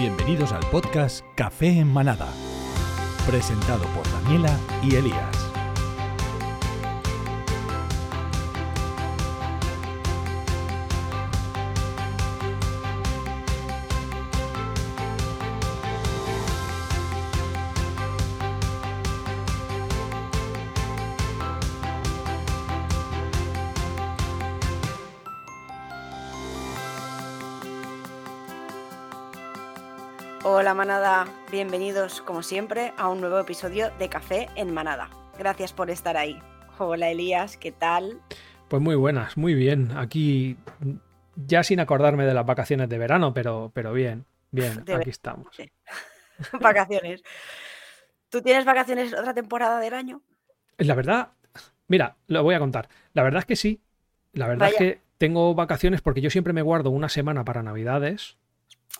Bienvenidos al podcast Café en Manada, presentado por Daniela y Elías. Bienvenidos como siempre a un nuevo episodio de Café en Manada. Gracias por estar ahí. Hola Elías, ¿qué tal? Pues muy buenas, muy bien. Aquí ya sin acordarme de las vacaciones de verano, pero, pero bien, bien, De aquí estamos. Sí. vacaciones. ¿Tú tienes vacaciones otra temporada del año? La verdad, mira, lo voy a contar. La verdad es que sí. La verdad Vaya. es que tengo vacaciones porque yo siempre me guardo una semana para Navidades,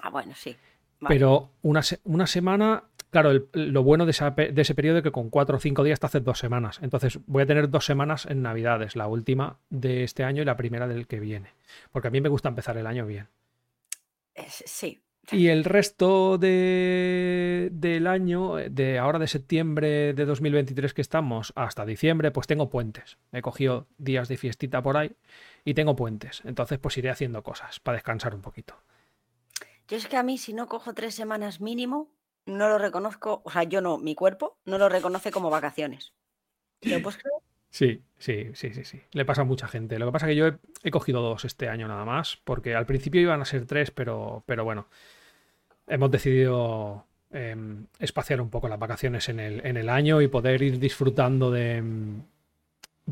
Ah, bueno, sí. Vale. pero una, una semana, claro, el- lo bueno de, esa de ese periodo es que con cuatro o cinco días te haces dos semanas. Entonces voy a tener dos semanas en Navidades, la última de este año y la primera del que viene. Porque a mí me gusta empezar el año bien. Sí. Y el resto de, del año, de ahora de septiembre de 2023 que estamos hasta diciembre, pues tengo puentes. He cogido días de fiestita por ahí y tengo puentes. Entonces pues iré haciendo cosas para descansar un poquito. Yo es que a mí si no cojo tres semanas mínimo, no lo reconozco, o sea, yo no, mi cuerpo no lo reconoce como vacaciones. ¿Te lo puedes creer? Sí, sí, sí, sí, sí. Le pasa a mucha gente. Lo que pasa es que yo he, cogido dos este año nada más, porque al principio iban a ser tres, pero, pero bueno, hemos decidido em, espaciar un poco las vacaciones en el, en el año y poder ir disfrutando de,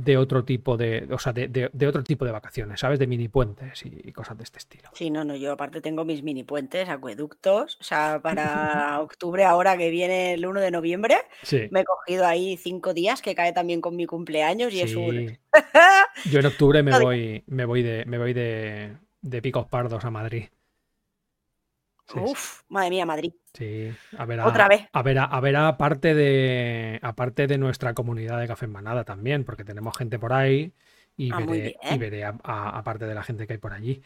de otro tipo de, o sea, de, de- de otro tipo de vacaciones, ¿sabes? De mini puentes y, cosas de este estilo. Sí, no, no, yo aparte tengo mis mini puentes, acueductos, o sea, para octubre ahora que viene el 1 de noviembre, Sí, me he cogido ahí cinco días que cae también con mi cumpleaños y es un... Yo en octubre me voy, me voy de, me voy de, de picos pardos a Madrid. Sí, sí. Uf, madre mía, Madrid. Sí, a ver a, Otra vez. a ver a, a ver a parte de aparte de nuestra comunidad de Café en Manada también, porque tenemos gente por ahí y Ah, veré, y veré aparte de la gente que hay por allí.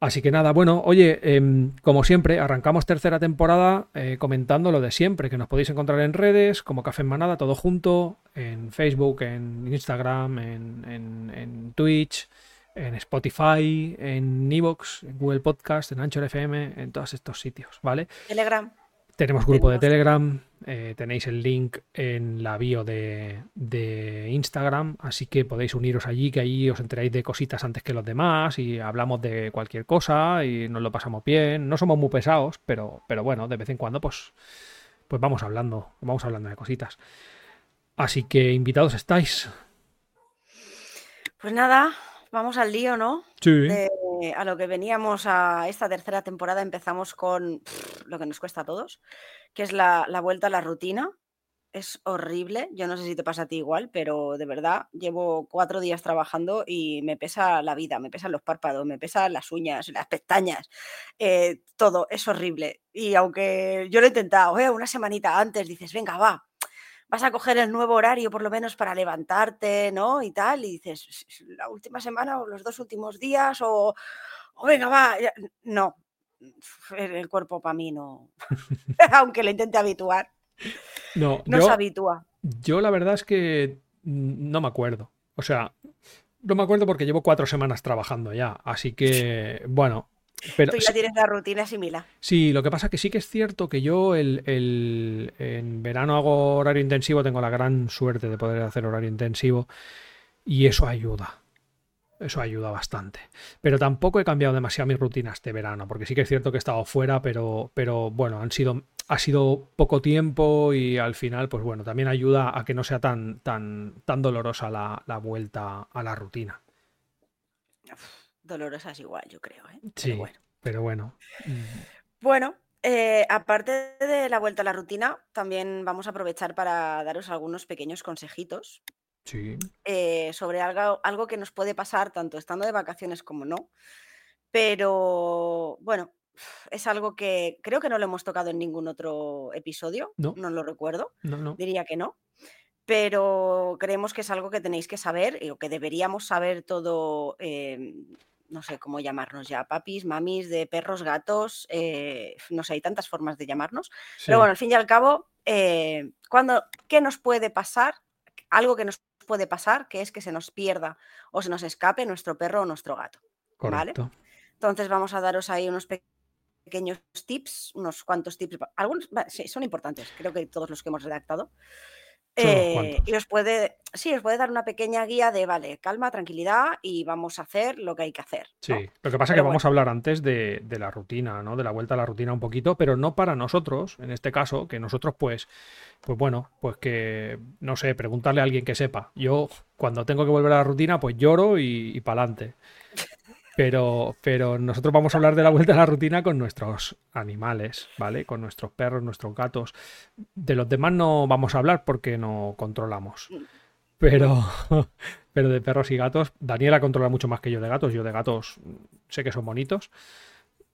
Así que nada, bueno, oye, em, como siempre, arrancamos tercera temporada eh, comentando lo de siempre, que nos podéis encontrar en redes, como Café en Manada, todo junto, en Facebook, en Instagram, en, en- en Twitch, en Spotify, en Evox, en Google Podcast, en Anchor FM, en todos estos sitios, ¿vale? Telegram. Tenemos grupo de Telegram, eh, tenéis el link en la bio de, de Instagram, así que podéis uniros allí, que allí os enteráis de cositas antes que los demás y hablamos de cualquier cosa y nos lo pasamos bien. No somos muy pesados, pero, pero bueno, de vez en cuando pues, pues vamos hablando, vamos hablando de cositas. Así que invitados estáis. Pues nada, vamos al lío, ¿no? Sí. De- a lo que veníamos a esta tercera temporada empezamos con pff, lo que nos cuesta a todos, que es la, la vuelta a la rutina. Es horrible, yo no sé si te pasa a ti igual, pero de verdad llevo cuatro días trabajando y me pesa la vida, me pesan los párpados, me pesan las uñas, las pestañas, eh, todo, es horrible. Y aunque yo lo he intentado, eh, una semanita antes dices, venga, va, vas a coger el nuevo horario por lo menos para levantarte, ¿no? Y tal, y dices, "S- s- la última semana o los dos últimos días o, o venga, va, ya". no, el cuerpo para mí no, aunque lo intente habituar, No, no yo, se habitúa. yo la verdad es que no me acuerdo. O sea, no me acuerdo porque llevo cuatro semanas trabajando ya, así que bueno. Pero Tú ya tienes la rutina similar. Sí, lo que pasa que sí que es cierto que yo el, el- en verano hago horario intensivo, tengo la gran suerte de poder hacer horario intensivo y eso ayuda. Eso ayuda bastante. Pero tampoco he cambiado demasiado mis rutinas de verano, porque sí que es cierto que he estado fuera, pero, pero bueno, han sido, ha sido poco tiempo y al final, pues bueno, también ayuda a que no sea tan, tan, tan dolorosa la, la vuelta a la rutina. Dolorosas igual, yo creo. ¿eh? Pero Sí, bueno. pero bueno. Bueno, eh, aparte de la vuelta a la rutina, también vamos a aprovechar para daros algunos pequeños consejitos Sí, eh, sobre algo, algo que nos puede pasar tanto estando de vacaciones como no. Pero bueno, es algo que creo que no lo hemos tocado en ningún otro episodio, No. no lo recuerdo, no, no. diría que no. Pero creemos que es algo que tenéis que saber o que deberíamos saber todo, eh, no sé cómo llamarnos ya, papis, mamis, de perros, gatos, eh, no sé, hay tantas formas de llamarnos. Pero bueno, al fin y al cabo, eh, cuando, ¿qué nos puede pasar? Algo que nos puede pasar, que es que se nos pierda o se nos escape nuestro perro o nuestro gato. ¿Vale? Entonces vamos a daros ahí unos pequeños tips, unos cuantos tips. Algunos sí, son importantes, creo que todos los que hemos redactado. Eh, y os puede, sí, os puede dar una pequeña guía de, vale, calma, tranquilidad y vamos a hacer lo que hay que hacer. Sí, lo que pasa es que vamos a hablar antes de, la rutina, ¿no? De la vuelta a la rutina un poquito, pero no para nosotros, en este caso, que nosotros pues, pues bueno, pues que, no sé, preguntarle a alguien que sepa. Yo cuando tengo que volver a la rutina, pues lloro y, y para adelante. Pero, pero nosotros vamos a hablar de la vuelta a la rutina con nuestros animales, ¿vale? Con nuestros perros, nuestros gatos. De los demás no vamos a hablar porque no controlamos. Pero, pero de perros y gatos, Daniela controla mucho más que yo de gatos. Yo de gatos sé que son bonitos.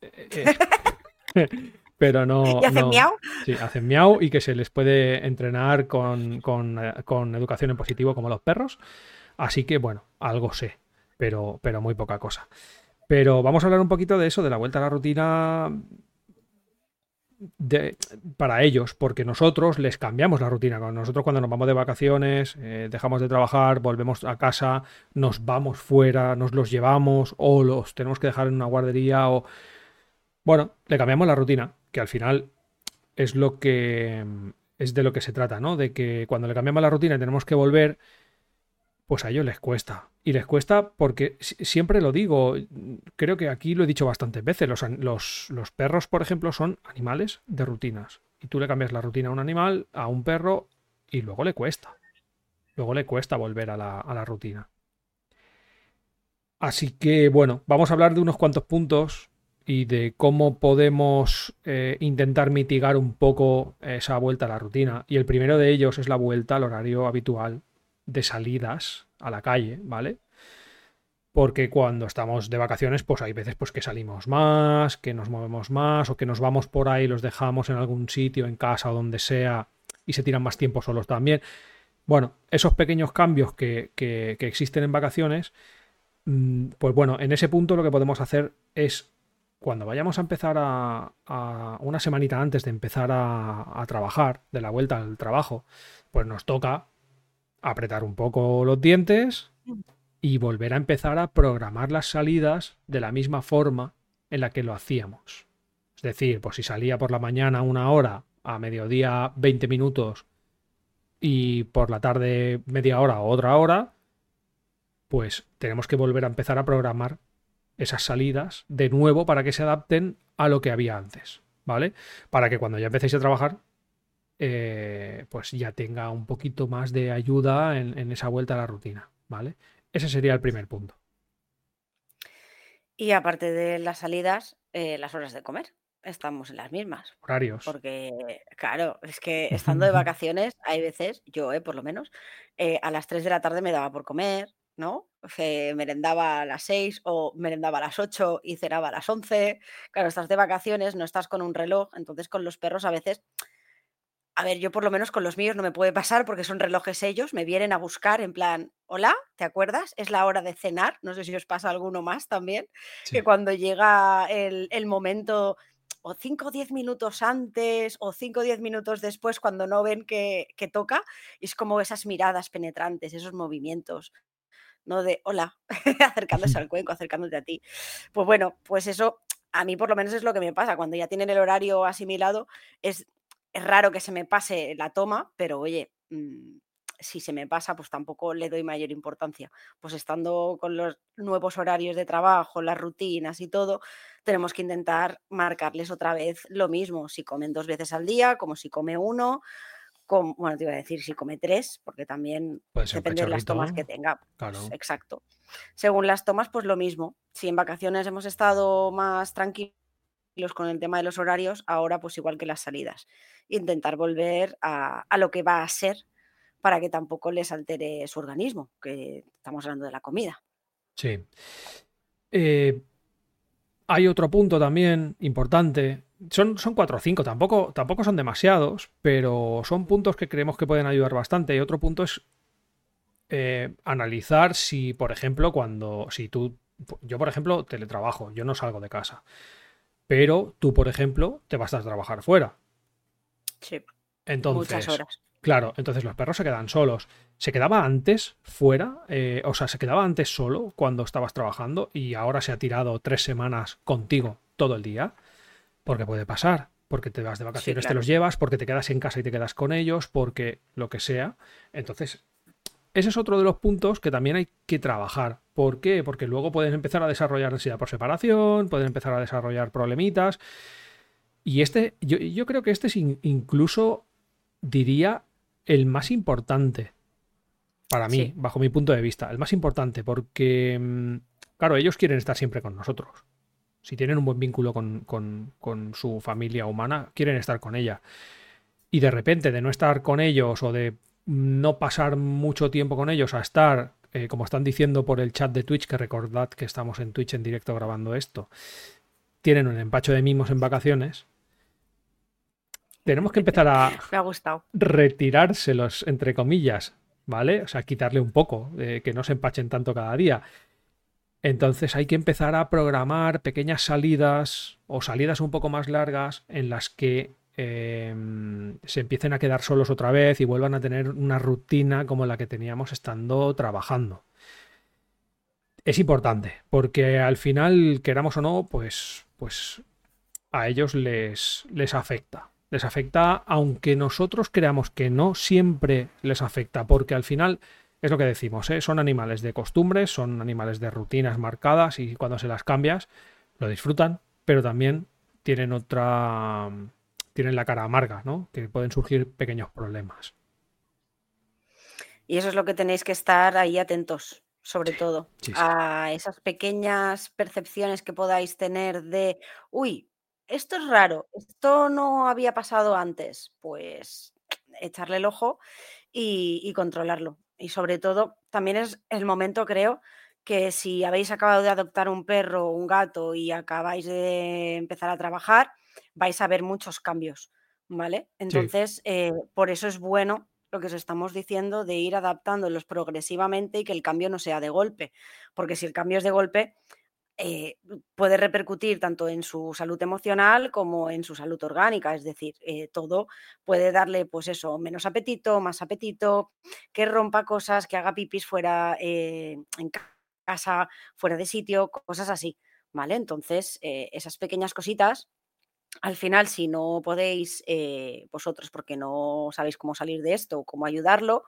Eh, eh, pero no. ¿Y hacen miau? Sí, hacen miau y que se les puede entrenar con, con, eh, con educación en positivo como los perros. Así que, bueno, algo sé pero, pero muy poca cosa. Pero vamos a hablar un poquito de eso, de la vuelta a la rutina de, para ellos, porque nosotros les cambiamos la rutina. Nosotros cuando nos vamos de vacaciones, eh, dejamos de trabajar, volvemos a casa, nos vamos fuera, nos los llevamos o los tenemos que dejar en una guardería o... Bueno, le cambiamos la rutina, que al final es lo que es de lo que se trata, ¿no? De que cuando le cambiamos la rutina y tenemos que volver, pues a ellos les cuesta. Y les cuesta porque siempre lo digo, creo que aquí lo he dicho bastantes veces, los, los, perros, por ejemplo, son animales de rutinas. Y tú le cambias la rutina a un animal, a un perro, y luego le cuesta. Luego le cuesta volver a la, a la rutina. Así que bueno, vamos a hablar de unos cuantos puntos y de cómo podemos eh, intentar mitigar un poco esa vuelta a la rutina. Y el primero de ellos es la vuelta al horario habitual de salidas a la calle, ¿vale? Porque cuando estamos de vacaciones, pues hay veces pues, que salimos más, que nos movemos más, o que nos vamos por ahí, los dejamos en algún sitio, en casa o donde sea, y se tiran más tiempo solos también. Bueno, esos pequeños cambios que, existen en vacaciones, mm, pues bueno, en ese punto lo que podemos hacer es, cuando vayamos a empezar a, una semanita antes de empezar a trabajar, de la vuelta al trabajo, pues nos toca apretar un poco los dientes y volver a empezar a programar las salidas de la misma forma en la que lo hacíamos. Es decir, pues si salía por la mañana una hora, a mediodía 20 minutos y por la tarde media hora o otra hora, pues tenemos que volver a empezar a programar esas salidas de nuevo para que se adapten a lo que había antes, ¿vale? Para que cuando ya empecéis a trabajar eh, pues ya tenga un poquito más de ayuda en, esa vuelta a la rutina, ¿vale? Ese sería el primer punto. Y aparte de las salidas, eh, las horas de comer. Estamos en las mismas. Horarios. Porque, claro, es que estando de vacaciones, hay veces, yo eh, por lo menos, a las 3 de la tarde me daba por comer, ¿no? merendaba a las 6 o merendaba a las 8 y cenaba a las 11. Claro, estás de vacaciones, no estás con un reloj, entonces con los perros a veces a ver, yo por lo menos con los míos no me puede pasar porque son relojes ellos, me vienen a buscar en plan, hola, ¿te acuerdas? Es la hora de cenar, no sé si os pasa alguno más también, que cuando llega el, momento o 5 o 10 minutos antes o 5 o 10 minutos después cuando no ven que, que, toca, es como esas miradas penetrantes, esos movimientos, ¿no? De hola, acercándose al cuenco, acercándote a ti. Pues bueno, pues eso a mí por lo menos es lo que me pasa, cuando ya tienen el horario asimilado, es es raro que se me pase la toma, pero oye, mm, si se me pasa, pues tampoco le doy mayor importancia. Pues estando con los nuevos horarios de trabajo, las rutinas y todo, tenemos que intentar marcarles otra vez lo mismo, si comen dos veces al día, como si come uno, como, bueno, te iba a decir si come tres, porque también depende de las tomas que tenga. Pues, exacto. Según las tomas, pues lo mismo. Si en vacaciones hemos estado más tranquilos, con el tema de los horarios, ahora pues igual que las salidas. Intentar volver a, lo que va a ser para que tampoco les altere su organismo, que estamos hablando de la comida. Sí. Eh, hay otro punto también importante. Son, son cuatro o cinco, tampoco, tampoco son demasiados, pero son puntos que creemos que pueden ayudar bastante. Y otro punto es eh, analizar si, por ejemplo, cuando si tú yo, por ejemplo, teletrabajo, yo no salgo de casa. Pero tú, por ejemplo, te vas a trabajar fuera. Sí. Entonces, muchas horas. Claro, entonces los perros se quedan solos. ¿Se quedaba antes fuera? Eh, o sea, ¿se quedaba antes solo cuando estabas trabajando y ahora se ha tirado tres semanas contigo todo el día? Porque puede pasar. Porque te vas de vacaciones, te claro. los llevas, porque te quedas en casa y te quedas con ellos, porque lo que sea. Entonces, ese es otro de los puntos que también hay que trabajar. ¿Por qué? Porque luego pueden empezar a desarrollar ansiedad por separación, pueden empezar a desarrollar problemitas. Y este, yo, yo creo que este es in- incluso, diría, el más importante para mí, Sí. bajo mi punto de vista. El más importante porque, mm, claro, ellos quieren estar siempre con nosotros. Si tienen un buen vínculo con, con- con su familia humana, quieren estar con ella. Y de repente, de no estar con ellos o de no pasar mucho tiempo con ellos a estar, eh, como están diciendo por el chat de Twitch, que recordad que estamos en Twitch en directo grabando esto, tienen un empacho de mimos en vacaciones. Tenemos que empezar a, Me ha gustado. retirárselos, entre comillas, ¿vale? O sea, quitarle un poco, eh, que no se empachen tanto cada día. Entonces hay que empezar a programar pequeñas salidas o salidas un poco más largas en las que eh, se empiecen a quedar solos otra vez y vuelvan a tener una rutina como la que teníamos estando trabajando. Es importante, porque al final, queramos o no, pues, pues a ellos les, les afecta. Les afecta, aunque nosotros creamos que no siempre les afecta, porque al final es lo que decimos, ¿eh? son animales de costumbres, son animales de rutinas marcadas y cuando se las cambias lo disfrutan, pero también tienen otra, tienen la cara amarga, ¿no? Que pueden surgir pequeños problemas. Y eso es lo que tenéis que estar ahí atentos, sobre todo, Sí, sí. a esas pequeñas percepciones que podáis tener de, uy, esto es raro, esto no había pasado antes, pues echarle el ojo y, y controlarlo. Y sobre todo, también es el momento, creo, que si habéis acabado de adoptar un perro o un gato y acabáis de empezar a trabajar, vais a ver muchos cambios, ¿vale? Entonces, eh, por eso es bueno lo que os estamos diciendo de ir adaptándolos progresivamente y que el cambio no sea de golpe, porque si el cambio es de golpe, eh, puede repercutir tanto en su salud emocional como en su salud orgánica, es decir, eh, todo puede darle, pues eso, menos apetito, más apetito, que rompa cosas, que haga pipis fuera eh, en ca- casa, fuera de sitio, cosas así, ¿vale? Entonces, esas pequeñas cositas al final, si no podéis eh, vosotros, porque no sabéis cómo salir de esto o cómo ayudarlo,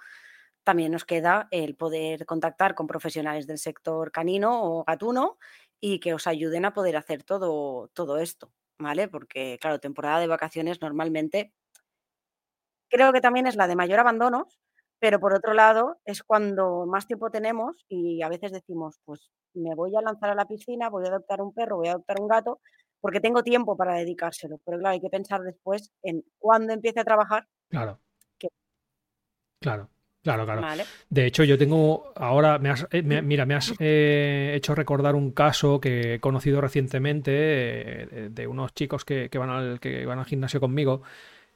también nos queda el poder contactar con profesionales del sector canino o gatuno y que os ayuden a poder hacer todo, todo esto, ¿vale? Porque, claro, temporada de vacaciones normalmente creo que también es la de mayor abandono, pero por otro lado es cuando más tiempo tenemos y a veces decimos, pues me voy a lanzar a la piscina, voy a adoptar un perro, voy a adoptar un gato, porque tengo tiempo para dedicárselo. Pero claro, hay que pensar después en cuándo empiece a trabajar, Claro. Que- Claro, claro, claro. ¿vale? De hecho, yo tengo ahora, me has, eh, me- mira, me has eh, hecho recordar un caso que he conocido recientemente eh, de, de unos chicos que, que van al, que van al gimnasio conmigo.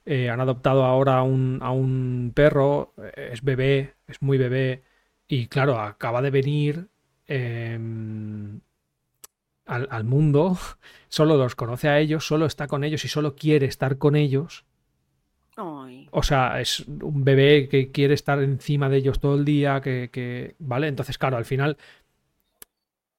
Han adoptado ahora a un, a un perro, es bebé, es muy bebé, y claro, acaba de venir em, al, al mundo, solo los conoce a ellos, solo está con ellos y solo quiere estar con ellos. Ay, O sea, es un bebé que quiere estar encima de ellos todo el día, que, que- ¿vale? Entonces, claro, al final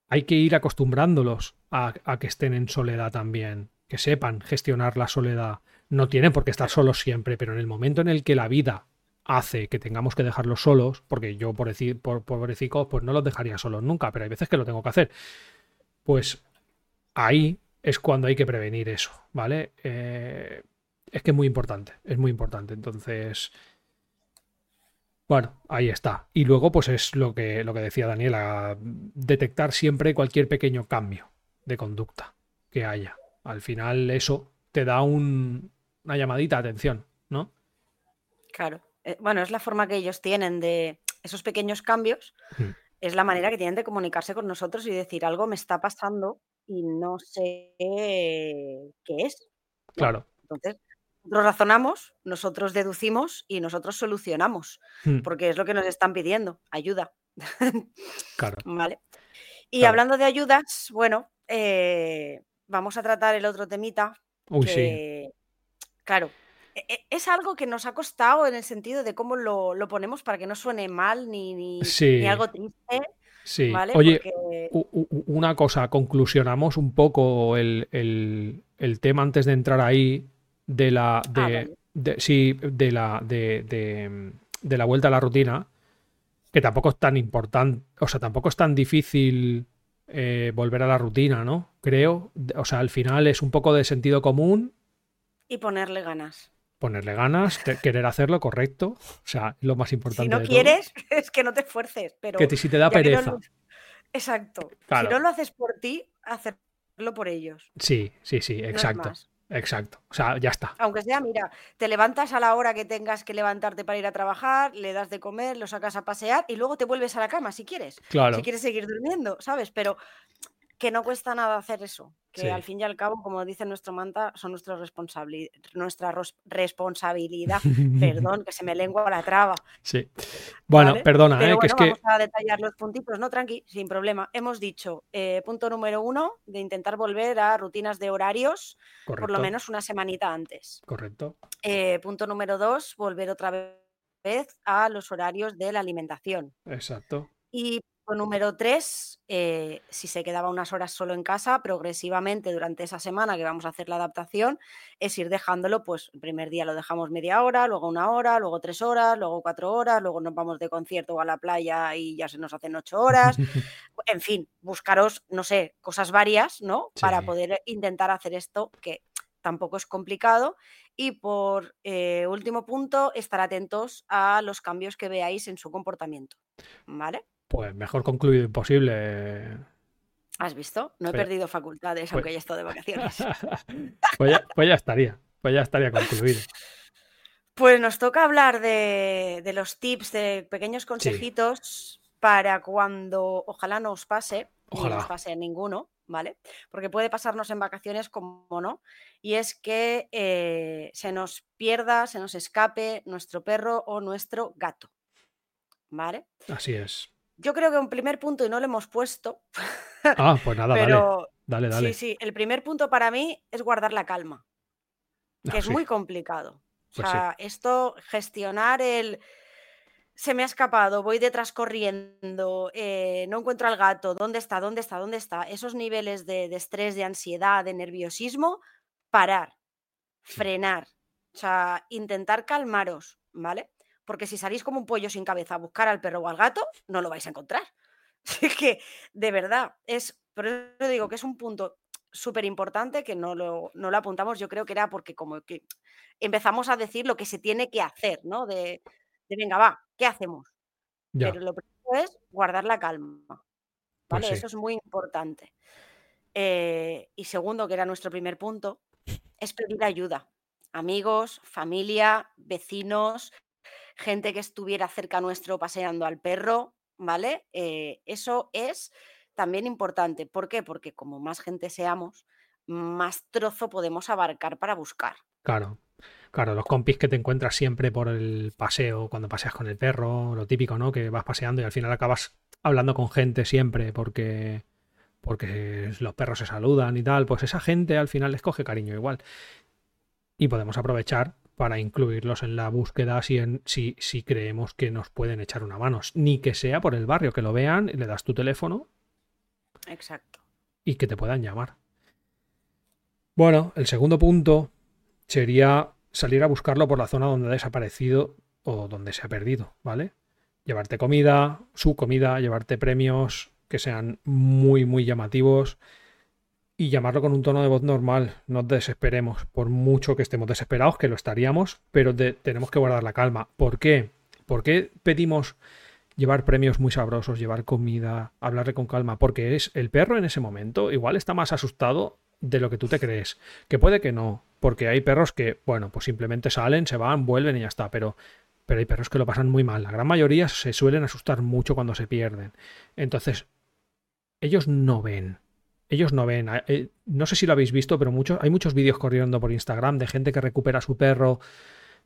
hay que ir acostumbrándolos a, a que estén en soledad también, que sepan gestionar la soledad. No tienen por qué estar solos siempre, pero en el momento en el que la vida hace que tengamos que dejarlos solos, porque yo, por decir, por pobrecicos, pues no los dejaría solos nunca, pero hay veces que lo tengo que hacer. Pues ahí es cuando hay que prevenir eso, ¿vale? Eh, es que es muy importante, es muy importante. Entonces, bueno, ahí está. Y luego, pues es lo que, lo que decía Daniela, detectar siempre cualquier pequeño cambio de conducta que haya. Al final eso te da un- una llamadita de atención, ¿no? claro. Eh, bueno, es la forma que ellos tienen de esos pequeños cambios, Mm. Es la manera que tienen de comunicarse con nosotros y decir algo me está pasando y no sé qué es. Claro. Entonces, nosotros razonamos, nosotros deducimos y nosotros solucionamos, Mm, porque es lo que nos están pidiendo, ayuda. Claro. ¿Vale? Y Claro. hablando de ayudas, bueno, eh, vamos a tratar el otro temita. Uy, sí. que, Claro, e- e- es algo que nos ha costado en el sentido de cómo lo, lo ponemos para que no suene mal ni, ni, ni algo triste, sí. ¿vale? Oye, Porque una cosa, conclusionamos un poco el, el- el tema antes de entrar ahí de la de, Ah, vale. de- sí, de la de, de- de la vuelta a la rutina, que tampoco es tan importante, o sea, tampoco es tan difícil eh, volver a la rutina, ¿no? Creo. O sea, al final es un poco de sentido común, y ponerle ganas. Ponerle ganas, te- querer hacerlo correcto, o sea, lo más Si importante no de todo. quieres, es que no te esfuerces, pero Que te- si te da no pereza. lo- Exacto. Claro. Si no lo haces por ti, hacerlo por ellos. Sí, sí, sí, no exacto, exacto. O sea, ya está. Aunque sea, mira, te levantas a la hora que tengas que levantarte para ir a trabajar, le das de comer, lo sacas a pasear y luego te vuelves a la cama si quieres. Claro. Si quieres seguir durmiendo, ¿sabes? Pero que no cuesta nada hacer eso. Que Sí. al fin y al cabo, como dice nuestro manta, son nuestra, responsabili- nuestra responsabilidad. Perdón, que se me lengua la traba. Sí. Bueno, ¿vale? perdona, Pero ¿eh? que es bueno, que. vamos a detallar los puntitos, ¿no? Tranqui, sin problema. Hemos dicho, eh, punto número uno, de intentar volver a rutinas de horarios por lo menos una semanita antes. correcto. Eh, punto número dos, volver otra vez a los horarios de la alimentación. Exacto. Y punto número tres, eh, si se quedaba unas horas solo en casa, progresivamente durante esa semana que vamos a hacer la adaptación, es ir dejándolo, pues el primer día lo dejamos media hora, luego una hora, luego tres horas, luego cuatro horas, luego nos vamos de concierto o a la playa y ya se nos hacen ocho horas. En fin, buscaros, no sé, cosas varias, ¿no? Para poder intentar hacer esto que tampoco es complicado. Y por eh, último punto, estar atentos a los cambios que veáis en su comportamiento. ¿Vale? Pues mejor concluido imposible. ¿Has visto? No he Pues- perdido facultades, aunque ya he estado de vacaciones. pues, ya, pues ya estaría. Pues ya estaría concluido. Pues nos toca hablar de, de los tips, de pequeños consejitos para cuando ojalá no os pase, Ojalá. nos pase a ninguno, ¿vale? Porque puede pasarnos en vacaciones como no. Y es que eh, se nos pierda, se nos escape nuestro perro o nuestro gato, ¿vale? Así es. Yo creo que un primer punto, y no lo hemos puesto, Ah, pues nada, pero Dale, dale. sí, sí, el primer punto para mí es guardar la calma. que Ah, es sí. muy complicado. O Pues sí. sea, esto, gestionar el se me ha escapado, voy detrás corriendo, eh, no encuentro al gato, ¿dónde está? ¿Dónde está? ¿Dónde está? Esos niveles de, de estrés, de ansiedad, de nerviosismo, parar, frenar, o sea, intentar calmaros, ¿vale? Porque si salís como un pollo sin cabeza a buscar al perro o al gato, no lo vais a encontrar. Es que, de verdad, es, por eso digo que es un punto súper importante que no lo, no lo apuntamos, yo creo que era porque como que empezamos a decir lo que se tiene que hacer, ¿no? De, de venga, va, ¿qué hacemos? Ya, Pero lo primero es guardar la calma, pues ¿vale? sí. Eso es muy importante. Eh, y segundo, que era nuestro primer punto, es pedir ayuda. Amigos, familia, vecinos, gente que estuviera cerca nuestro paseando al perro, ¿vale? Eh, eso es también importante. ¿Por qué? Porque como más gente seamos, más trozo podemos abarcar para buscar. Claro. Claro, los compis que te encuentras siempre por el paseo, cuando paseas con el perro, lo típico, ¿no? Que vas paseando y al final acabas hablando con gente siempre porque, porque los perros se saludan y tal. Pues esa gente al final les coge cariño igual. Y podemos aprovechar para incluirlos en la búsqueda si, en, si, si creemos que nos pueden echar una mano. Ni que sea por el barrio, que lo vean, le das tu teléfono Exacto. y que te puedan llamar. Bueno, el segundo punto sería salir a buscarlo por la zona donde ha desaparecido o donde se ha perdido, ¿vale? Llevarte comida, su comida, llevarte premios que sean muy, muy llamativos y llamarlo con un tono de voz normal. No desesperemos, por mucho que estemos desesperados, que lo estaríamos, pero tenemos que guardar la calma. ¿Por qué? ¿Por qué pedimos llevar premios muy sabrosos, llevar comida, hablarle con calma? Porque es el perro en ese momento igual está más asustado de lo que tú te crees. Que puede que no, porque hay perros que, bueno, pues simplemente salen, se van, vuelven y ya está, pero, pero hay perros que lo pasan muy mal. La gran mayoría se suelen asustar mucho cuando se pierden. Entonces, ellos no ven. Ellos no ven. Eh, no sé si lo habéis visto, pero muchos, hay muchos vídeos corriendo por Instagram de gente que recupera a su perro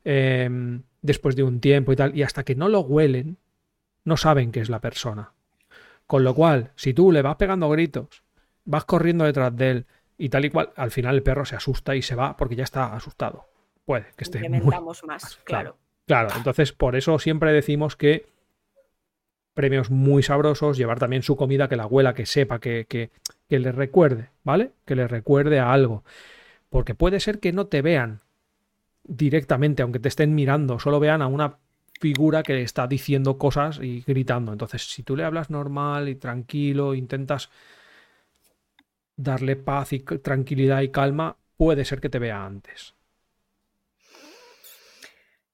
eh, después de un tiempo y tal, y hasta que no lo huelen, no saben que es la persona. Con lo cual, si tú le vas pegando gritos, vas corriendo detrás de él y tal y cual, al final el perro se asusta y se va porque ya está asustado. Puede que esté. Incrementamos más, claro. Claro, entonces por eso siempre decimos que premios muy sabrosos, llevar también su comida, que la abuela que sepa, que, que, que le recuerde, ¿vale? Que le recuerde a algo. Porque puede ser que no te vean directamente, aunque te estén mirando, solo vean a una figura que está diciendo cosas y gritando. Entonces, si tú le hablas normal y tranquilo, intentas darle paz y tranquilidad y calma, puede ser que te vea antes.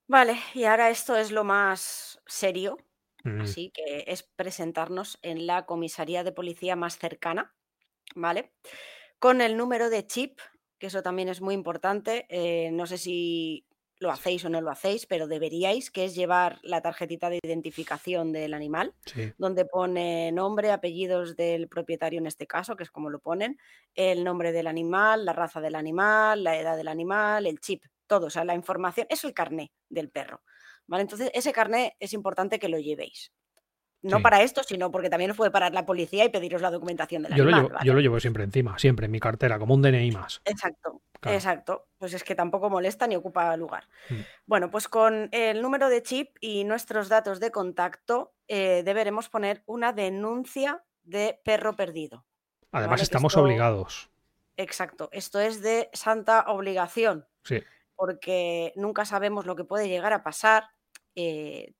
Vale, y ahora esto es lo más serio, Mm, así que es presentarnos en la comisaría de policía más cercana, ¿vale? Con el número de chip, que eso también es muy importante. eh, no sé si lo hacéis o no lo hacéis, pero deberíais, que es llevar la tarjetita de identificación del animal, sí. donde pone nombre, apellidos del propietario en este caso, que es como lo ponen, el nombre del animal, la raza del animal, la edad del animal, el chip, todo, o sea, la información, es el carné del perro. ¿Vale? Entonces, ese carné es importante que lo llevéis. No Sí. para esto, sino porque también os puede parar la policía y pediros la documentación del Yo lo, animal. llevo, ¿vale? yo lo llevo siempre encima, siempre en mi cartera, como un DNI más. Exacto, Claro. exacto. Pues es que tampoco molesta ni ocupa lugar. Mm. Bueno, pues con el número de chip y nuestros datos de contacto eh, deberemos poner una denuncia de perro perdido. Además, Vale, estamos esto- obligados. Exacto, esto es de santa obligación, Sí. porque nunca sabemos lo que puede llegar a pasar. eh,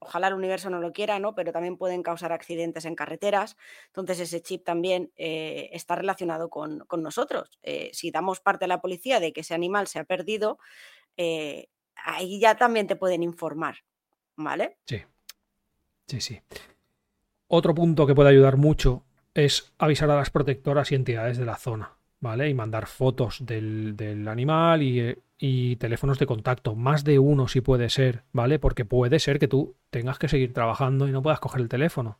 ojalá el universo no lo quiera, ¿no? Pero también pueden causar accidentes en carreteras. Entonces ese chip también eh, está relacionado con, con nosotros. Eh, si damos parte a la policía de que ese animal se ha perdido, eh, ahí ya también te pueden informar, ¿vale? Sí. Sí, sí. Otro punto que puede ayudar mucho es avisar a las protectoras y entidades de la zona, ¿vale? Y mandar fotos del, del animal y, eh, y teléfonos de contacto. Más de uno si puede ser, ¿vale? Porque puede ser que tú tengas que seguir trabajando y no puedas coger el teléfono.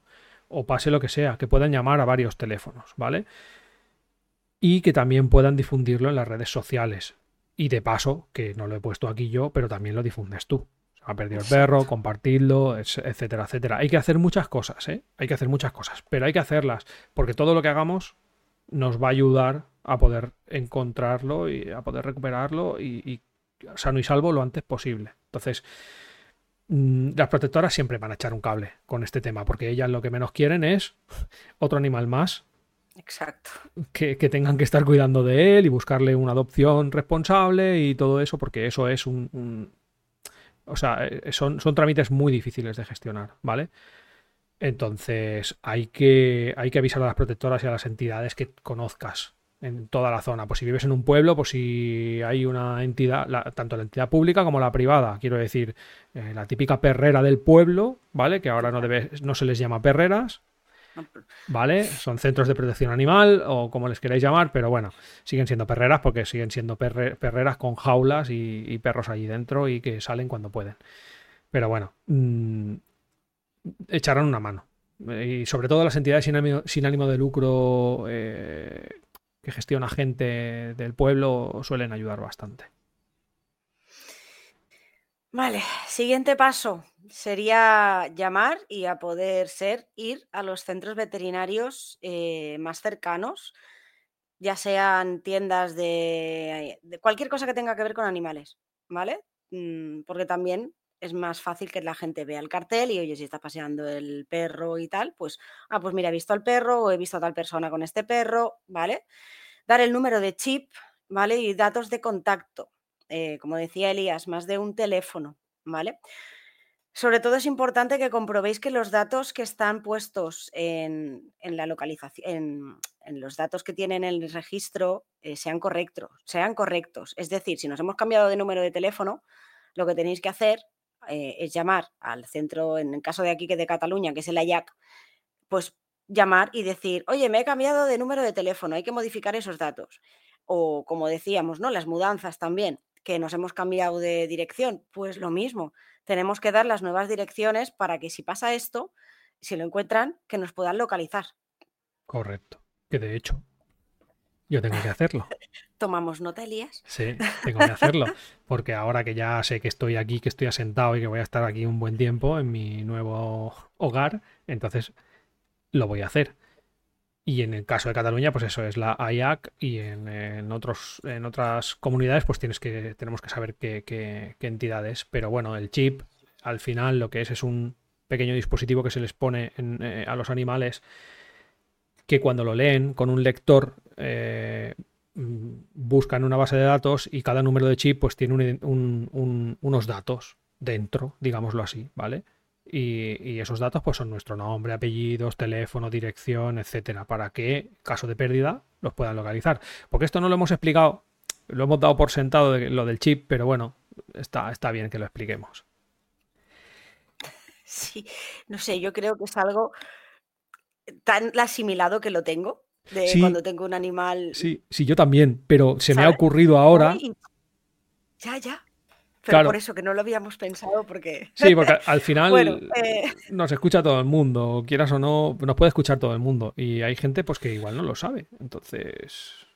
O pase lo que sea, que puedan llamar a varios teléfonos, ¿vale? Y que también puedan difundirlo en las redes sociales. Y de paso, que no lo he puesto aquí yo, pero también lo difundes tú. Ha perdido el perro, es- etcétera, etcétera. Hay que hacer muchas cosas, ¿eh? Hay que hacer muchas cosas, pero hay que hacerlas, porque todo lo que hagamos nos va a ayudar a poder encontrarlo y a poder recuperarlo y, y sano y salvo lo antes posible. Entonces, mm, las protectoras siempre van a echar un cable con este tema, porque ellas lo que menos quieren es otro animal más Exacto. que, que tengan que estar cuidando de él y buscarle una adopción responsable y todo eso, porque eso es un... un- o sea, eh, son, son trámites muy difíciles de gestionar, ¿vale? Entonces hay que, hay que avisar a las protectoras y a las entidades que conozcas en toda la zona. Pues si vives en un pueblo, pues si hay una entidad, la- tanto la entidad pública como la privada, quiero decir, eh, la típica perrera del pueblo, ¿vale? Que ahora no, debe, no se les llama perreras, ¿vale? Son centros de protección animal o como les queráis llamar, pero bueno, siguen siendo perreras porque siguen siendo perre- perreras con jaulas y, y perros allí dentro y que salen cuando pueden. Pero bueno, mm, echarán una mano. Eh, Y sobre todo las entidades sin ánimo, de lucro eh, que gestiona gente del pueblo suelen ayudar bastante. Vale, siguiente paso sería llamar y a poder ser ir a los centros veterinarios eh, más cercanos, ya sean tiendas de, de cualquier cosa que tenga que ver con animales, ¿vale? Mm, Porque también es más fácil que la gente vea el cartel y oye, si está paseando el perro y tal, pues, ah, pues mira, he visto al perro o he visto a tal persona con este perro, ¿vale? Dar el número de chip, ¿vale? Y datos de contacto eh, como decía Elías, más de un teléfono, ¿vale? Sobre todo es importante que comprobéis que los datos que están puestos en, en la localización, en, los datos que tienen en el registro eh, sean correctos, sean correctos. Es decir, si nos hemos cambiado de número de teléfono, lo que tenéis que hacer eh, es llamar al centro, en el caso de aquí que de Cataluña, que es el AYAC, pues llamar y decir, oye, me he cambiado de número de teléfono, hay que modificar esos datos. O como decíamos, ¿no? Las mudanzas también que nos hemos cambiado de dirección, pues lo mismo, tenemos que dar las nuevas direcciones para que si pasa esto, si lo encuentran, que nos puedan localizar. Correcto. Que de hecho, yo tengo que hacerlo. Tomamos nota, Elías. Sí, tengo que hacerlo. Porque ahora que ya sé que estoy aquí, que estoy asentado y que voy a estar aquí un buen tiempo en mi nuevo hogar, entonces lo voy a hacer. Y en el caso de Cataluña, pues eso es la IAC y en, otros, en otras comunidades, pues tienes que, tenemos que saber qué, qué, entidades. Pero bueno, el chip, al final, lo que es es un pequeño dispositivo que se les pone eh, a los animales que cuando lo leen con un lector eh, buscan una base de datos y cada número de chip pues tiene unos datos dentro, digámoslo así, ¿vale? Y, esos datos pues son nuestro nombre, apellidos, teléfono, dirección, etcétera, para que, caso de pérdida, los puedan localizar. Porque esto no lo hemos explicado, lo hemos dado por sentado de lo del chip, pero bueno, está, está bien que lo expliquemos. Sí, no sé, yo creo que es algo tan asimilado que lo tengo, de cuando tengo un animal. Sí, sí, yo también, pero se me ha ocurrido ahora. Ya, ya. Pero por eso que no lo habíamos pensado porque... Sí, porque al final eh, nos escucha todo el mundo, quieras o no, nos puede escuchar todo el mundo. Y hay gente pues que igual no lo sabe. Entonces,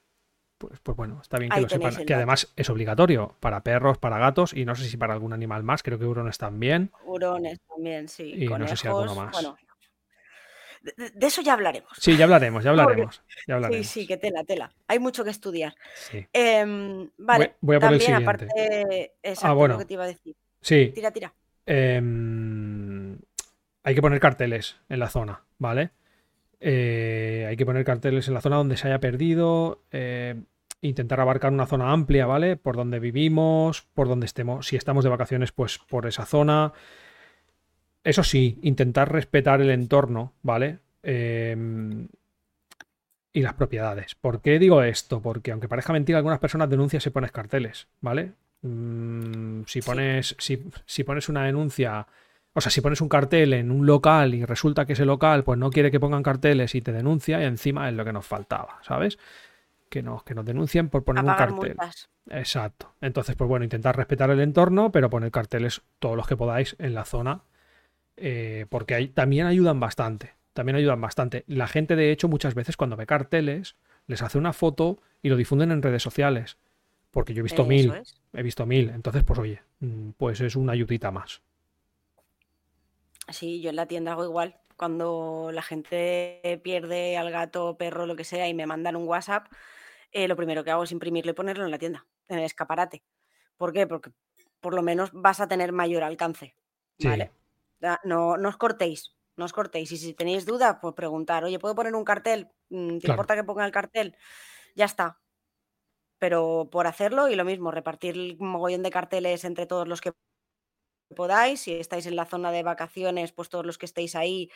pues, pues bueno, está bien que lo sepan. Que además es obligatorio para perros, para gatos y no sé si para algún animal más. Creo que hurones también. Hurones también, sí. Y no sé si alguno más. De, eso ya hablaremos. Sí, ya hablaremos, ya hablaremos, Sí, sí, que tela, tela. Hay mucho que estudiar. Sí. Em, vale, voy, a por también, el aparte, exacto, ah, bueno. lo que te iba a decir. Sí. Tira, tira. Em, hay que poner carteles en la zona, ¿vale? Eh, hay que poner carteles en la zona donde se haya perdido. Eh, intentar abarcar una zona amplia, ¿vale? Por donde vivimos, por donde estemos. Si estamos de vacaciones, pues por esa zona. Eso sí, intentar respetar el entorno, ¿vale? Em, y las propiedades. ¿Por qué digo esto? Porque aunque parezca mentira, algunas personas denuncian si pones carteles, ¿vale? Mm, si, pones, si, pones una denuncia, o sea, si pones un cartel en un local y resulta que ese local pues no quiere que pongan carteles y te denuncia, y encima es lo que nos faltaba, ¿sabes? Que nos, que nos denuncien por poner un cartel. Exacto. Entonces, pues bueno, intentar respetar el entorno, pero poner carteles todos los que podáis en la zona eh, porque también ayudan bastante. También ayudan bastante. La gente, de hecho, muchas veces cuando ve carteles, les hace una foto y lo difunden en redes sociales. Porque yo he visto mil. He visto mil. Entonces, pues oye, mm, pues es una ayudita más. Sí, yo en la tienda hago igual. Cuando la gente pierde al gato, perro, lo que sea, y me mandan un WhatsApp, eh, lo primero que hago es imprimirlo y ponerlo en la tienda, en el escaparate. ¿Por qué? Porque por lo menos vas a tener mayor alcance. ¿Vale? No, no os cortéis, no os cortéis. Y si tenéis duda, pues preguntar, oye, ¿puedo poner un cartel? Mm, ¿Te importa que ponga el cartel? Ya está. Pero por hacerlo y lo mismo, repartir un mogollón de carteles entre todos los que podáis. Si estáis en la zona de vacaciones, pues todos los que estéis ahí,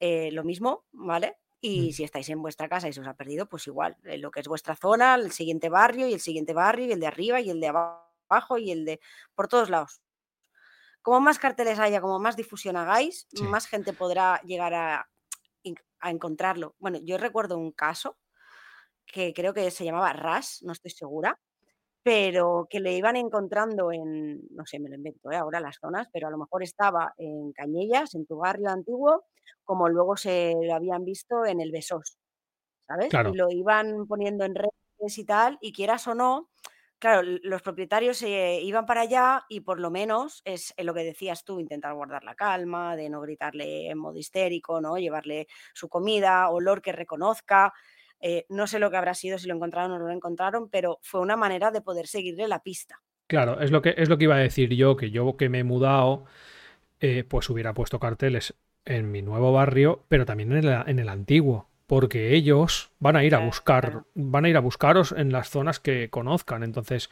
eh, lo mismo, ¿vale? Y mm. si estáis en vuestra casa y se os ha perdido, pues igual, lo que es vuestra zona, el siguiente barrio y el siguiente barrio y el de arriba y el de abajo y el de por todos lados como más carteles haya, como más difusión hagáis, más gente podrá llegar a, encontrarlo. Bueno, yo recuerdo un caso que creo que se llamaba RAS, no estoy segura, pero que le iban encontrando en, no sé, me lo invento ¿eh? ahora las zonas, pero a lo mejor estaba en Cañellas, en tu barrio antiguo, como luego se lo habían visto en el Besos, ¿sabes? Y lo iban poniendo en redes y tal, y quieras o no, Claro, los propietarios se iban para allá y por lo menos es lo que decías tú, intentar guardar la calma, de no gritarle en modo histérico, ¿no? Llevarle su comida, olor que reconozca. Eh, no sé lo que habrá sido, si lo encontraron o no lo encontraron, pero fue una manera de poder seguirle la pista. Claro, es lo que, es lo que iba a decir yo, que yo que me he mudado, eh, pues hubiera puesto carteles en mi nuevo barrio, pero también en el antiguo porque ellos van a ir a buscar, van a ir a buscaros en las zonas que conozcan. Entonces,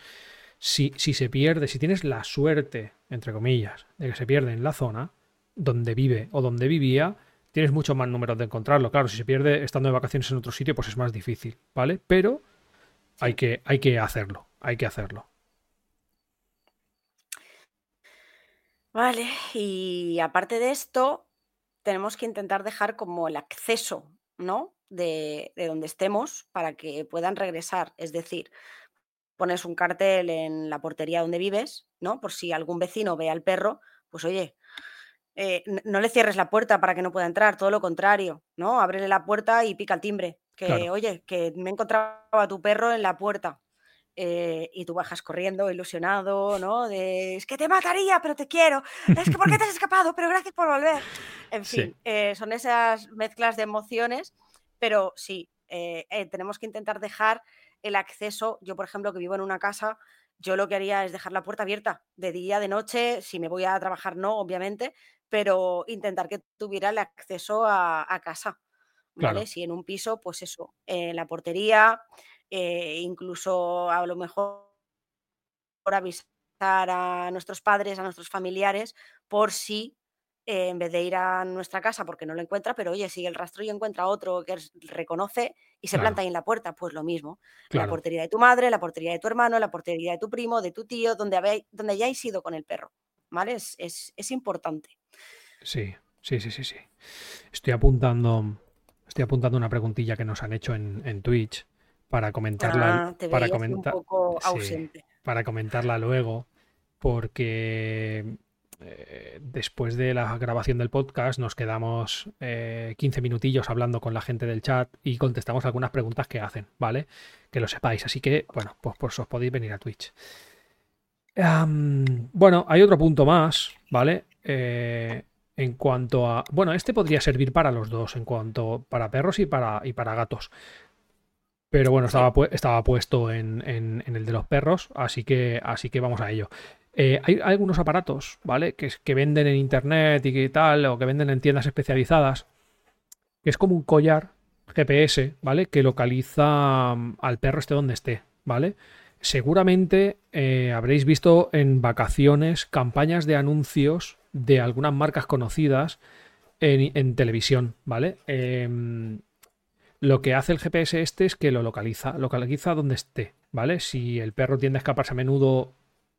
si, si se pierde, si tienes la suerte, entre comillas, de que se pierde en la zona donde vive o donde vivía, tienes mucho más números de encontrarlo. Claro, si se pierde estando de vacaciones en otro sitio, pues es más difícil, ¿vale? Pero hay que, hay que hacerlo, hay que hacerlo. Vale, y aparte de esto, tenemos que intentar dejar como el acceso ¿no? De, donde estemos para que puedan regresar. Es decir, pones un cartel en la portería donde vives, ¿no? Por si algún vecino ve al perro, pues oye, eh, no le cierres la puerta para que no pueda entrar, todo lo contrario, ¿no? Ábrele la puerta y pica el timbre. Que, oye, que me he encontrado a tu perro en la puerta. Eh, y tú bajas corriendo, ilusionado, ¿no? De, es que te mataría, pero te quiero. Es que, ¿por qué te has escapado? Pero gracias por volver. En Sí. fin, eh, son esas mezclas de emociones, pero sí, eh, eh, tenemos que intentar dejar el acceso. Yo, por ejemplo, que vivo en una casa, yo lo que haría es dejar la puerta abierta de día, de noche, si me voy a trabajar no, obviamente, pero intentar que tuviera el acceso a, a casa, ¿vale? Claro. Si en un piso, pues eso, eh, la portería, eh, incluso a lo mejor avisar a nuestros padres, a nuestros familiares, por si eh, en vez de ir a nuestra casa porque no lo encuentra, pero oye, sigue el rastro y encuentra otro que reconoce y se planta ahí en la puerta, pues lo mismo. La portería de tu madre, la portería de tu hermano, la portería de tu primo, de tu tío, donde, habéis, donde hayáis ido con el perro. ¿Vale? Es, es- es importante. Sí, sí, sí, sí, sí. Estoy apuntando, estoy apuntando una preguntilla que nos han hecho en, en Twitch para comentarla, Ah, te para así un comentar, poco sí, ausente. para comentarla luego, porque eh, después de la grabación del podcast nos quedamos eh, 15 minutillos hablando con la gente del chat y contestamos algunas preguntas que hacen, ¿vale? Que lo sepáis. Así que, bueno, pues, pues os podéis venir a Twitch. Bueno, hay otro punto más, ¿vale? Eh, en cuanto a. Bueno, este podría servir para los dos, en cuanto para perros y para, y para gatos. Pero bueno, estaba, estaba puesto en, en- el de los perros, así que, así que vamos a ello. Eh, hay, algunos aparatos, ¿vale? Que, que venden en internet y que tal, o que venden en tiendas especializadas, que es como un collar GPS, ¿vale? Que localiza mm, al perro esté donde esté, ¿vale? Seguramente eh, habréis visto en vacaciones campañas de anuncios de algunas marcas conocidas en, en televisión, ¿vale? Em, lo que hace el GPS este es que lo localiza, localiza donde esté, ¿vale? Si el perro tiende a escaparse a menudo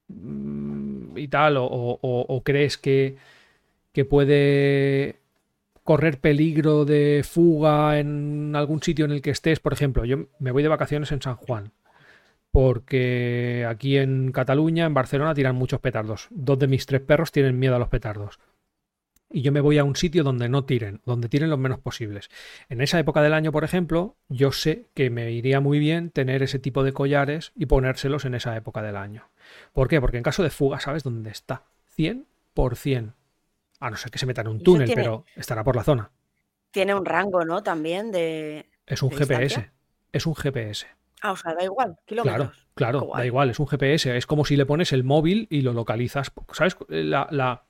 mm, y tal, o, o- crees que, que puede correr peligro de fuga en algún sitio en el que estés, por ejemplo, yo me voy de vacaciones en San Juan, porque aquí en Cataluña, en Barcelona, tiran muchos petardos. Dos de mis tres perros tienen miedo a los petardos. Y yo me voy a un sitio donde no tiren, donde tiren los menos posibles. En esa época del año, por ejemplo, yo sé que me iría muy bien tener ese tipo de collares y ponérselos en esa época del año. ¿Por qué? Porque en caso de fuga sabes dónde está. 100%. A no ser que se meta en un túnel, tiene, pero estará por la zona. tiene un rango, ¿no? También de, Es un de GPS. distancia. Es un GPS. Ah, o sea, da igual, Claro, kilómetros. Qué claro, da guay. igual, es un GPS. Es como si le pones el móvil y lo localizas. ¿Sabes? La, la-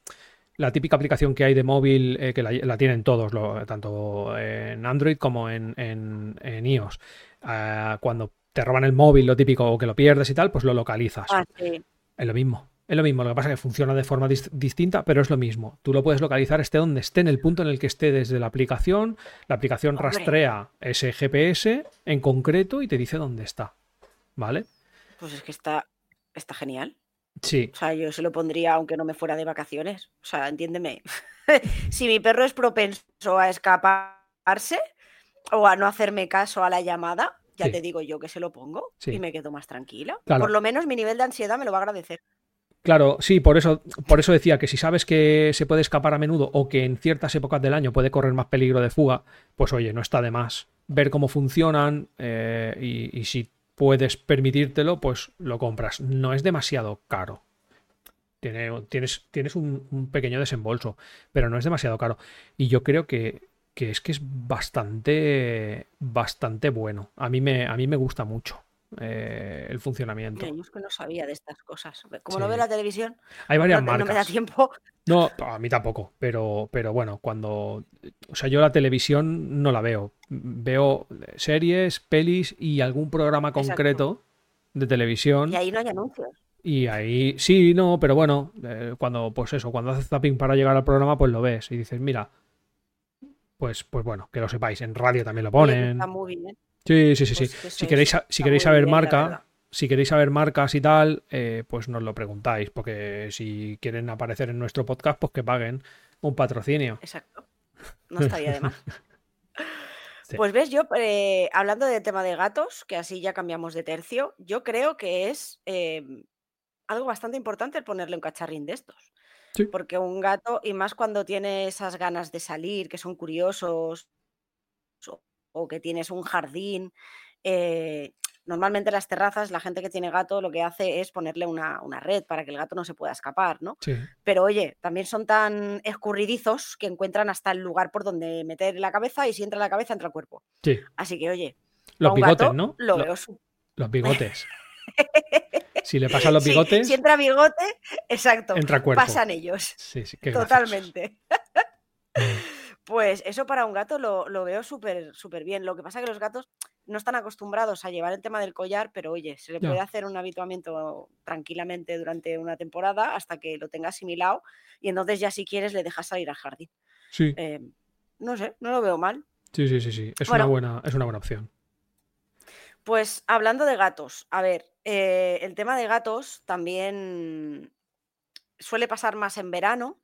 la típica aplicación que hay de móvil eh, que la, la tienen todos, lo- tanto en Android como en, en- en iOS. Ah, cuando te roban el móvil, lo típico, o que lo pierdes y tal, pues lo localizas. Ah, sí. Es lo mismo. Es lo mismo. Lo que pasa es que funciona de forma dis- distinta, pero es lo mismo. Tú lo puedes localizar esté donde esté, en el punto en el que esté desde la aplicación. La aplicación Hombre, rastrea ese GPS en concreto y te dice dónde está. ¿Vale? pues es que está, está genial. Sí, O sea, yo se lo pondría aunque no me fuera de vacaciones. O sea, entiéndeme. si mi perro es propenso a escaparse o a no hacerme caso a la llamada, ya sí, te digo yo que se lo pongo y me quedo más tranquila. Por lo menos mi nivel de ansiedad me lo va a agradecer. Claro, sí, por eso, por eso decía que si sabes que se puede escapar a menudo o que en ciertas épocas del año puede correr más peligro de fuga, pues oye, no está de más ver cómo funcionan eh, y, y si puedes permitírtelo, pues lo compras. No es demasiado caro. Tiene- tienes, tienes un, un pequeño desembolso, pero no es demasiado caro. Y yo creo que, que es que es bastante, bastante bueno. A mí me, a mí me gusta mucho eh, el Mira, funcionamiento. yo es que no sabía de estas cosas. Como no veo Sí. la televisión, Hay varias no, te- no me da marcas. tiempo. No, a mí tampoco, pero, pero bueno, cuando... O sea, yo la televisión no la veo. Veo series, pelis y algún programa Exacto. concreto de Y televisión. ahí no hay anuncios. Y ahí, sí, no, pero bueno, eh, cuando, pues eso, cuando haces zapping para llegar al programa, pues lo ves y dices, mira, pues, pues bueno, que lo sepáis. En radio también lo Oye, que está ponen. muy bien. Sí, sí, sí, sí. Pues Si queréis, si queréis saber bien, marca, si queréis saber marcas y tal, eh, pues nos lo preguntáis, porque si quieren aparecer en nuestro podcast, pues que paguen un patrocinio. Exacto. No estaría de más. Sí. Pues ves, yo, eh, hablando del tema de gatos, que así ya cambiamos de tercio, yo creo que es eh, algo bastante importante el ponerle un cacharrín de estos. Sí. Porque un gato, y más cuando tiene esas ganas de salir, que son curiosos, o, que tienes un jardín, eh, normalmente las terrazas, la gente que tiene gato lo que hace es ponerle una, una red para que el gato no se pueda escapar, ¿no? Sí. Pero oye, también son tan escurridizos que encuentran hasta el lugar por donde meter la cabeza y si entra la cabeza, entra el cuerpo. Sí. Así que oye, Los bigotes, gato ¿no? lo Lo- veo su- Los bigotes. Si le pasan los Sí, bigotes, si entra bigote, exacto, entra cuerpo. pasan ellos. Sí, sí. Totalmente. Pues eso para un gato lo, lo veo súper súper bien. Lo que pasa es que los gatos no están acostumbrados a llevar el tema del collar, pero oye, se le Ya. puede hacer un habituamiento tranquilamente durante una temporada hasta que lo tenga asimilado y entonces ya si quieres le dejas salir al jardín. Sí, Eh, no sé, no lo veo mal. sí, sí, sí, sí. Es, una buena, es una buena opción. Pues hablando de gatos, a ver, eh, el tema de gatos también suele pasar más en verano,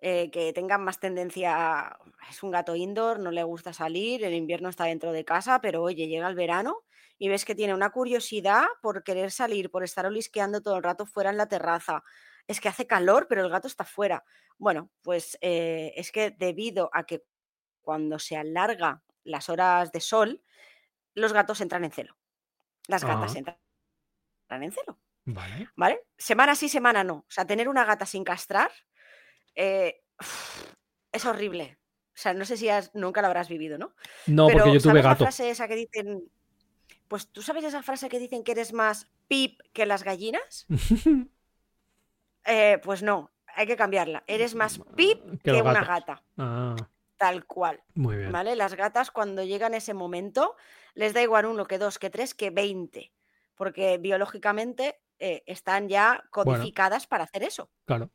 eh, que tengan más tendencia, a- es un gato indoor, no le gusta salir, en invierno está dentro de casa, pero oye, llega el verano y ves que tiene una curiosidad por querer salir, por estar olisqueando todo el rato fuera en la terraza. Es que hace calor, pero el gato está fuera. Bueno, pues eh, es que debido a que cuando se alarga las horas de sol, los gatos entran en celo. Las gatas Ajá. entran en celo, Vale. ¿vale? Semana sí, semana no. O sea, tener una gata sin castrar eh, es horrible. O sea, no sé si has- nunca lo habrás vivido, ¿no? No, Pero porque yo tuve ¿sabes la gato. frase esa que dicen? Pues tú sabes esa frase que dicen que eres más pip que las gallinas. Eh, pues no, hay que cambiarla. Eres más pip Que una gata, Ah, tal cual. muy bien. ¿Vale? Las gatas cuando llegan ese momento les da igual uno que dos, que tres, que veinte, porque biológicamente eh, están ya codificadas para hacer eso, Claro.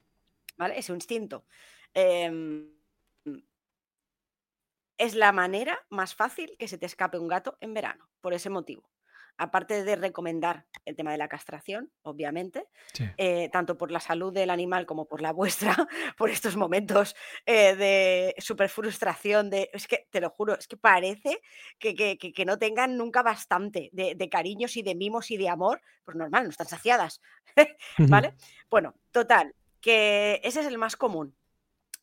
¿Vale? Ese instinto. Em, es la manera más fácil que se te escape un gato en verano, por ese motivo. Aparte de recomendar el tema de la castración, obviamente, Sí. eh, tanto por la salud del animal como por la vuestra, por estos momentos eh, de super frustración, de, es que te lo juro, es que parece que, que- que- que no tengan nunca bastante de, de cariños y de mimos y de amor, pues normal, no están saciadas, ¿vale? Bueno, total, que ese es el más común.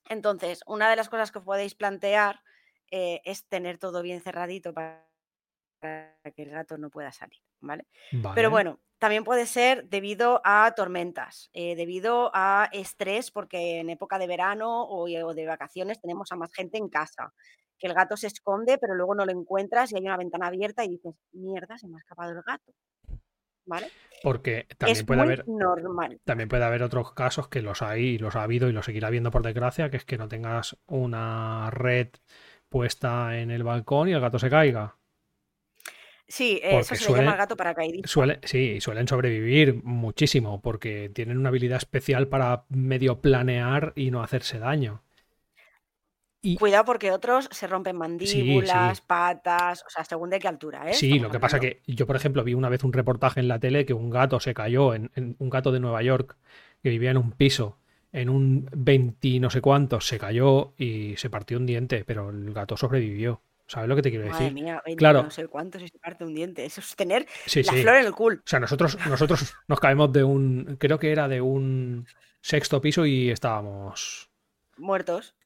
Entonces, una de las cosas que podéis plantear eh, es tener todo bien cerradito para que el gato no pueda salir, ¿vale? Vale. Pero bueno, también puede ser debido a tormentas, eh, debido a estrés, porque en época de verano o, o de vacaciones tenemos a más gente en casa, que el gato se esconde, pero luego no lo encuentras y hay una ventana abierta y dices, mierda, se me ha escapado el gato, ¿vale? Porque también es puede muy haber. normal. También puede haber otros casos que los hay y los ha habido y los seguirá habiendo por desgracia, que es que no tengas una red puesta en el balcón y el gato se caiga. Sí, eh, eso se le llama gato paracaidista. Suele, sí, suelen sobrevivir muchísimo porque tienen una habilidad especial para medio planear y no hacerse daño. Y Cuidado porque otros se rompen sí. mandíbulas, patas, o sea, según de qué altura, ¿eh? Sí, lo que pasa que yo, por ejemplo, vi una vez un reportaje en la tele que un gato se cayó, en, en- un gato de Nueva York, que vivía en un piso, en un 20 no sé cuántos, se cayó y se partió un diente, pero el gato sobrevivió. ¿Sabes lo que te quiero Madre decir? mía, 20 Claro. no sé cuántos y se parte un diente. Eso es tener Sí, la sí. flor en el culo. O sea, nosotros, nosotros nos caemos de un, creo que era de un sexto piso y estábamos... Muertos.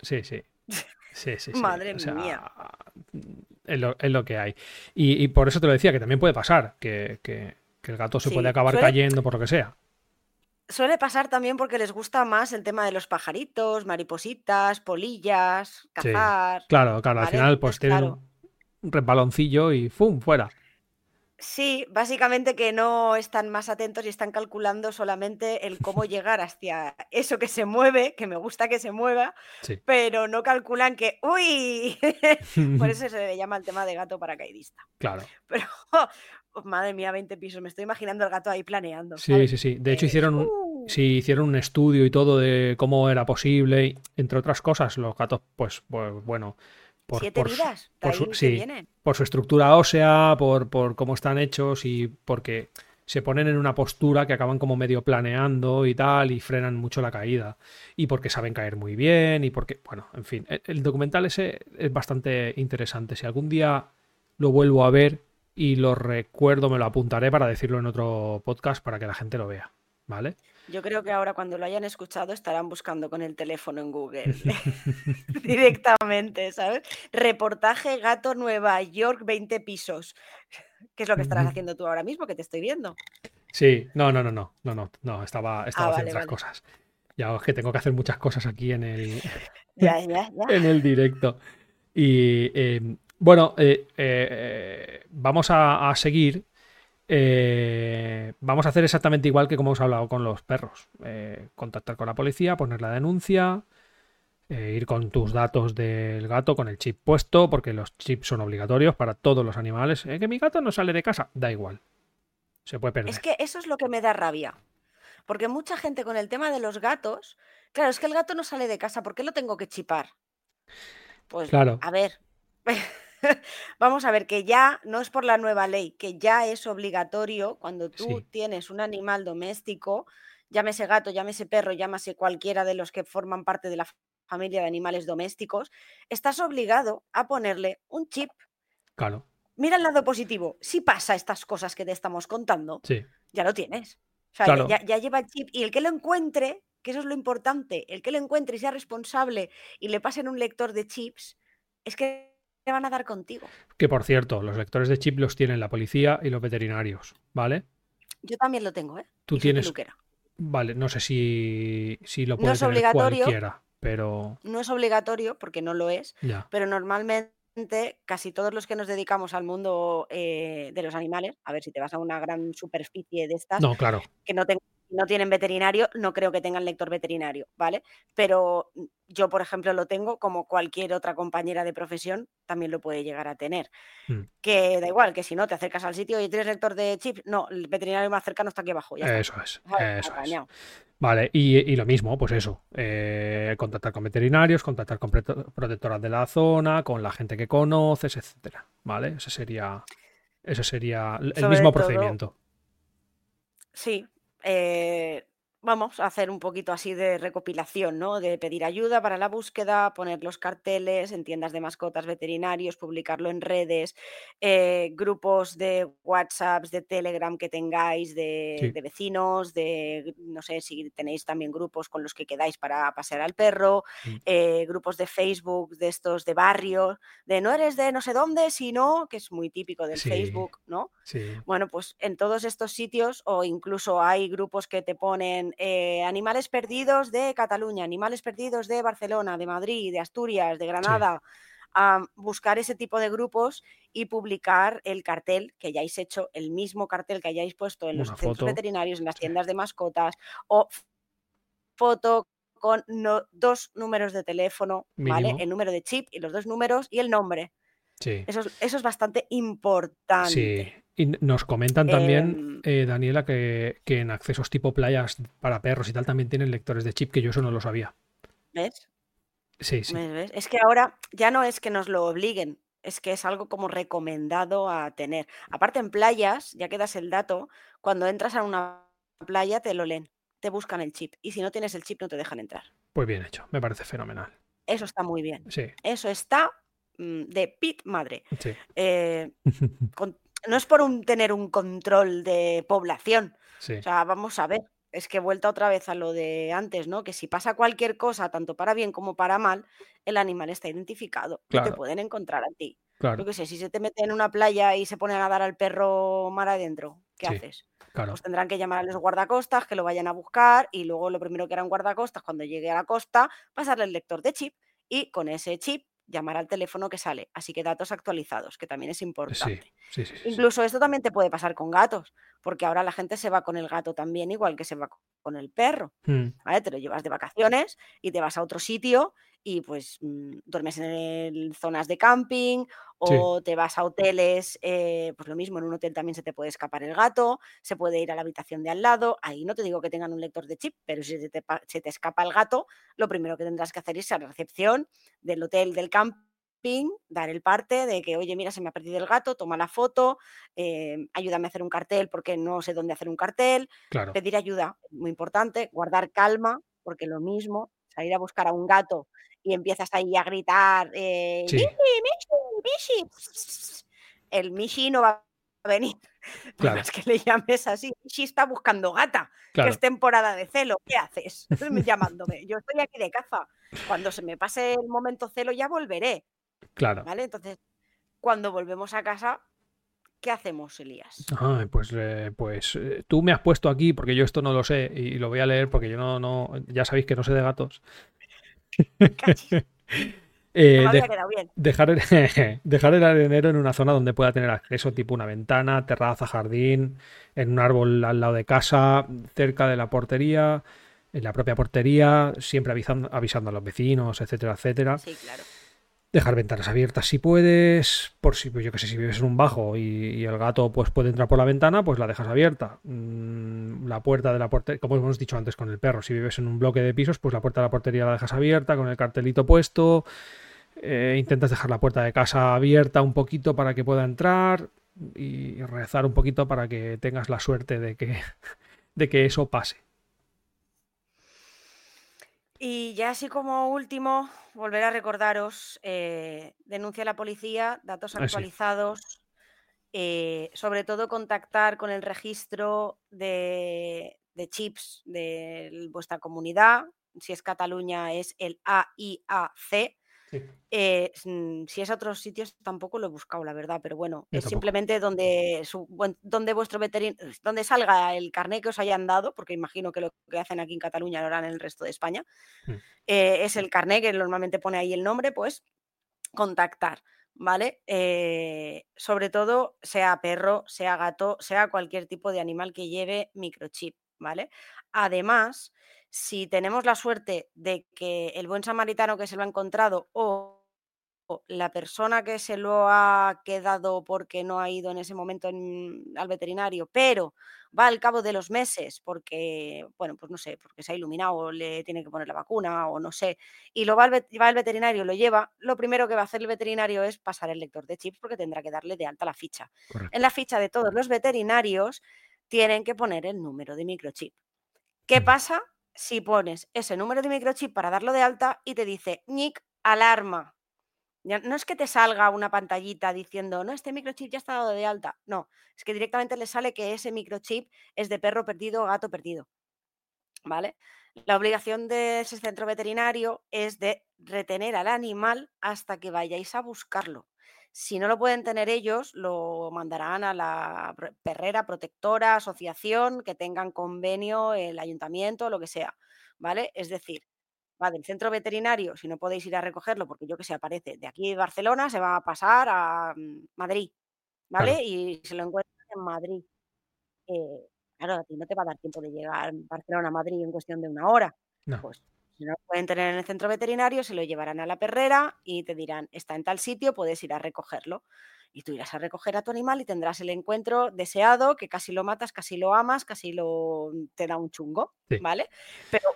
Sí, sí. Sí, sí, sí. Madre O sea, mía. Es lo, es lo que hay. Y, y por eso te lo decía, que también puede pasar, que, que- que el gato se Sí, puede acabar suele- cayendo por lo que sea. Suele pasar también porque les gusta más el tema de los pajaritos, maripositas, polillas, Sí. cazar. Claro, claro, al final pues tienen un resbaloncillo y ¡fum! fuera. Sí, básicamente que no están más atentos y están calculando solamente el cómo llegar hacia eso que se mueve, que me gusta que se mueva, Sí. pero no calculan que, ¡uy! Por eso se le llama el tema de gato paracaidista. Claro. Pero, oh, madre mía, 20 pisos, me estoy imaginando al gato ahí planeando. Sí, ¿sabes? sí, sí. De hecho Eh, hicieron un, ¡uh! sí, hicieron un estudio y todo de cómo era posible, entre otras cosas, los gatos, pues, pues bueno, por, Siete por su- vidas, por su- que sí, vienen. por su estructura ósea, por, por cómo están hechos y porque se ponen en una postura que acaban como medio planeando y tal y frenan mucho la caída. Y porque saben caer muy bien y porque, bueno, en fin, el, el documental ese es bastante interesante. Si algún día lo vuelvo a ver y lo recuerdo, me lo apuntaré para decirlo en otro podcast para que la gente lo vea. ¿Vale? Yo creo que ahora cuando lo hayan escuchado estarán buscando con el teléfono en Google directamente, ¿sabes? Reportaje gato Nueva York 20 pisos. ¿Qué es lo que estarás haciendo tú ahora mismo, que te estoy viendo? Sí, no, no, no, no, no, no, no, estaba, estaba Ah, haciendo vale, otras vale. cosas. Ya es que tengo que hacer muchas cosas aquí en el, Ya, ya, ya. en el directo. Y eh, bueno, eh, eh, vamos a, a seguir. Eh, vamos a hacer exactamente igual que como hemos hablado con los perros. Eh, contactar con la policía, poner la denuncia, eh, ir con tus datos del gato, con el chip puesto, porque los chips son obligatorios para todos los animales. Que mi gato no sale de casa, da igual. Se puede perder. Es que eso es lo que me da rabia. Porque mucha gente con el tema de los gatos, claro, es que el gato no sale de casa, ¿por qué lo tengo que chipar? Pues, Claro. a ver, vamos a ver que ya no es por la nueva ley, que ya es obligatorio cuando tú Sí. tienes un animal doméstico, llámese gato, llámese perro, llámese cualquiera de los que forman parte de la familia de animales domésticos, estás obligado a ponerle un chip. Claro, Mira el lado positivo, si pasa estas cosas que te estamos contando, sí. ya lo tienes. O sea, Claro. ya, ya lleva el chip y el que lo encuentre, que eso es lo importante, el que lo encuentre y sea responsable y le pasen un lector de chips, es que van a dar contigo. Que por cierto, los lectores de chip los tienen la policía y los veterinarios, ¿vale? Yo también lo tengo, ¿eh? Tú Y tienes. Vale, no sé si, si lo No puede es tener obligatorio. cualquiera, pero No es obligatorio, porque no lo es, ya. pero normalmente casi todos los que nos dedicamos al mundo eh, de los animales, a ver si te vas a una gran superficie de estas, No, claro. que no, ten- no tienen veterinario, no creo que tengan lector veterinario, ¿vale? Pero mm, yo, por ejemplo, lo tengo, como cualquier otra compañera de profesión también lo puede llegar a tener. Mm. Que da igual, que si no te acercas al sitio y tienes lector de chip, no, el veterinario más cercano está aquí abajo, ya está. Eso es, eso es. Vale, y, y lo mismo, pues eso, eh, contactar con veterinarios, contactar con prote- protectoras de la zona, con la gente que conoces, etcétera, ¿vale? Ese sería, ese sería el Sobre mismo todo- procedimiento. Sí, eh, vamos a hacer un poquito así de recopilación, ¿no? De pedir ayuda para la búsqueda, poner los carteles en tiendas de mascotas veterinarios, publicarlo en redes, eh, grupos de WhatsApp, de Telegram que tengáis, de, Sí. de vecinos, de, no sé si tenéis también grupos con los que quedáis para pasear al perro, Mm. eh, grupos de Facebook, de estos de barrio, de no eres de no sé dónde, sino, que es muy típico del Sí. Facebook, ¿no? Bueno, pues en todos estos sitios o incluso hay grupos que te ponen eh, animales perdidos de Cataluña, animales perdidos de Barcelona, de Madrid, de Asturias, de Granada. a buscar ese tipo de grupos y publicar el cartel que hayáis hecho, el mismo cartel que hayáis puesto en los centros veterinarios, en las tiendas de mascotas o foto con no- dos números de teléfono, ¿vale? El número de chip y los dos números y el nombre. sí. Eso es, eso es bastante importante. Sí, y nos comentan también, Em, eh, Daniela, que, que en accesos tipo playas para perros y tal también tienen lectores de chip, que yo eso no lo sabía. ¿Ves? Sí, sí. Es que ahora ya no es que nos lo obliguen, es que es algo como recomendado a tener. Aparte en playas, ya que das el dato, cuando entras a una playa te lo leen, te buscan el chip y si no tienes el chip no te dejan entrar. pues bien hecho, me parece fenomenal. Eso está muy bien. Sí, Eso está mm, de pit madre. sí. Eh, con- no es por un, tener un control de población, sí. O sea, vamos a ver, es que he vuelto otra vez a lo de antes, ¿no? Que si pasa cualquier cosa, tanto para bien como para mal, el animal está identificado y te Claro. pueden encontrar a ti. Claro, Yo qué sé, si se te mete en una playa y se pone a nadar al perro mar adentro, ¿qué Sí. haces? claro. Pues tendrán que llamar a los guardacostas, que lo vayan a buscar y luego lo primero que hará un guardacostas cuando llegue a la costa, pasarle el lector de chip y con ese chip llamar al teléfono que sale. Así que datos actualizados, que también es Sí, importante. sí, sí, sí, sí. Incluso esto también te puede pasar con gatos, porque ahora la gente se va con el gato también, igual que se va con el perro. Mm, ¿vale? Te lo llevas de vacaciones y te vas a otro sitio y pues mm, duermes en el- zonas de camping o te vas a hoteles, eh, pues lo mismo, en un hotel también se te puede escapar el gato, se puede ir a la habitación de al lado, ahí no te digo que tengan un lector de chip, pero si se te, se te escapa el gato, lo primero que tendrás que hacer es ir a la recepción del hotel, del camping, dar el parte de que, oye, mira, se me ha perdido el gato, toma la foto, eh, ayúdame a hacer un cartel porque no sé dónde hacer un cartel, claro, pedir ayuda, muy importante, guardar calma, porque lo mismo, salir a buscar a un gato y empiezas ahí a gritar, eh, sí, "Mishi, Mishi, Mishi", el Mishi no va a venir, Claro. más que le llames así, Mishi está buscando gata, que es temporada de celo, ¿qué haces? Llamándome, yo estoy aquí de caza, cuando se me pase el momento celo ya volveré, claro. ¿vale? Entonces, cuando volvemos a casa, ¿qué hacemos, Elías? pues eh, pues eh, tú me has puesto aquí, porque yo esto no lo sé, y lo voy a leer porque yo no, no ya sabéis que no sé de gatos. Eh, bien. Dejar, el, dejar el arenero en una zona donde pueda tener acceso, tipo una ventana, terraza, jardín, en un árbol al lado de casa, cerca de la portería, en la propia portería, siempre avisando, avisando a los vecinos, etcétera, etcétera. Sí, claro. Dejar ventanas abiertas si puedes, por si, yo que sé, si vives en un bajo y, el gato pues puede entrar por la ventana, pues la dejas abierta. Mm, la puerta de la portería, como hemos dicho antes con el perro, si vives en un bloque de pisos, pues la puerta de la portería la dejas abierta con el cartelito puesto. Eh, intentas dejar la puerta de casa abierta un poquito para que pueda entrar y rezar un poquito para que tengas la suerte de que, de que eso pase. Y ya así como último, volver a recordaros, eh, denuncia a la policía, datos ah, actualizados, eh, sobre todo contactar con el registro de, de chips de vuestra comunidad, si es Cataluña es el AIAC, eh, mm, si es a otros sitios tampoco lo he buscado, la verdad, pero bueno, es simplemente donde, donde vuestro veterinario, donde salga el carnet que os hayan dado, porque imagino que lo que hacen aquí en Cataluña lo harán en el resto de España, mm. eh, es el carnet que normalmente pone ahí el nombre, pues contactar, ¿vale? Eh, sobre todo, sea perro, sea gato, sea cualquier tipo de animal que lleve microchip, ¿vale? Además, si tenemos la suerte de que el buen samaritano que se lo ha encontrado o la persona que se lo ha quedado porque no ha ido en ese momento al veterinario, pero va al cabo de los meses porque, bueno, pues no sé, porque se ha iluminado o le tiene que poner la vacuna o no sé, y lo va al, va veterinario, lo lleva, lo primero que va a hacer el veterinario es pasar el lector de chips porque tendrá que darle de alta la ficha. En la ficha de todos los veterinarios tienen que poner el número de microchip. ¿Qué pasa si pones ese número de microchip para darlo de alta y te dice NIC alarma. no es que te salga una pantallita diciendo, no, este microchip ya está dado de alta. No, es que directamente le sale que ese microchip es de perro perdido o gato perdido. ¿Vale? La obligación de ese centro veterinario es de retener al animal hasta que vayáis a buscarlo. Si no lo pueden tener ellos, lo mandarán a la perrera, protectora, asociación, que tengan convenio, el ayuntamiento, lo que sea, ¿vale? Es decir, va del centro veterinario, si no podéis ir a recogerlo, porque yo que sé, aparece de aquí de Barcelona, se va a pasar a mm, Madrid, ¿vale? Y se lo encuentran en Madrid. Eh, claro, a ti no te va a dar tiempo de llegar Barcelona a Madrid en cuestión de una hora. No. Pues si no lo pueden tener en el centro veterinario, se lo llevarán a la perrera y te dirán, está en tal sitio, puedes ir a recogerlo. Y tú irás a recoger a tu animal y tendrás el encuentro deseado, que casi lo matas, casi lo amas, casi lo te da un chungo, ¿vale? Pero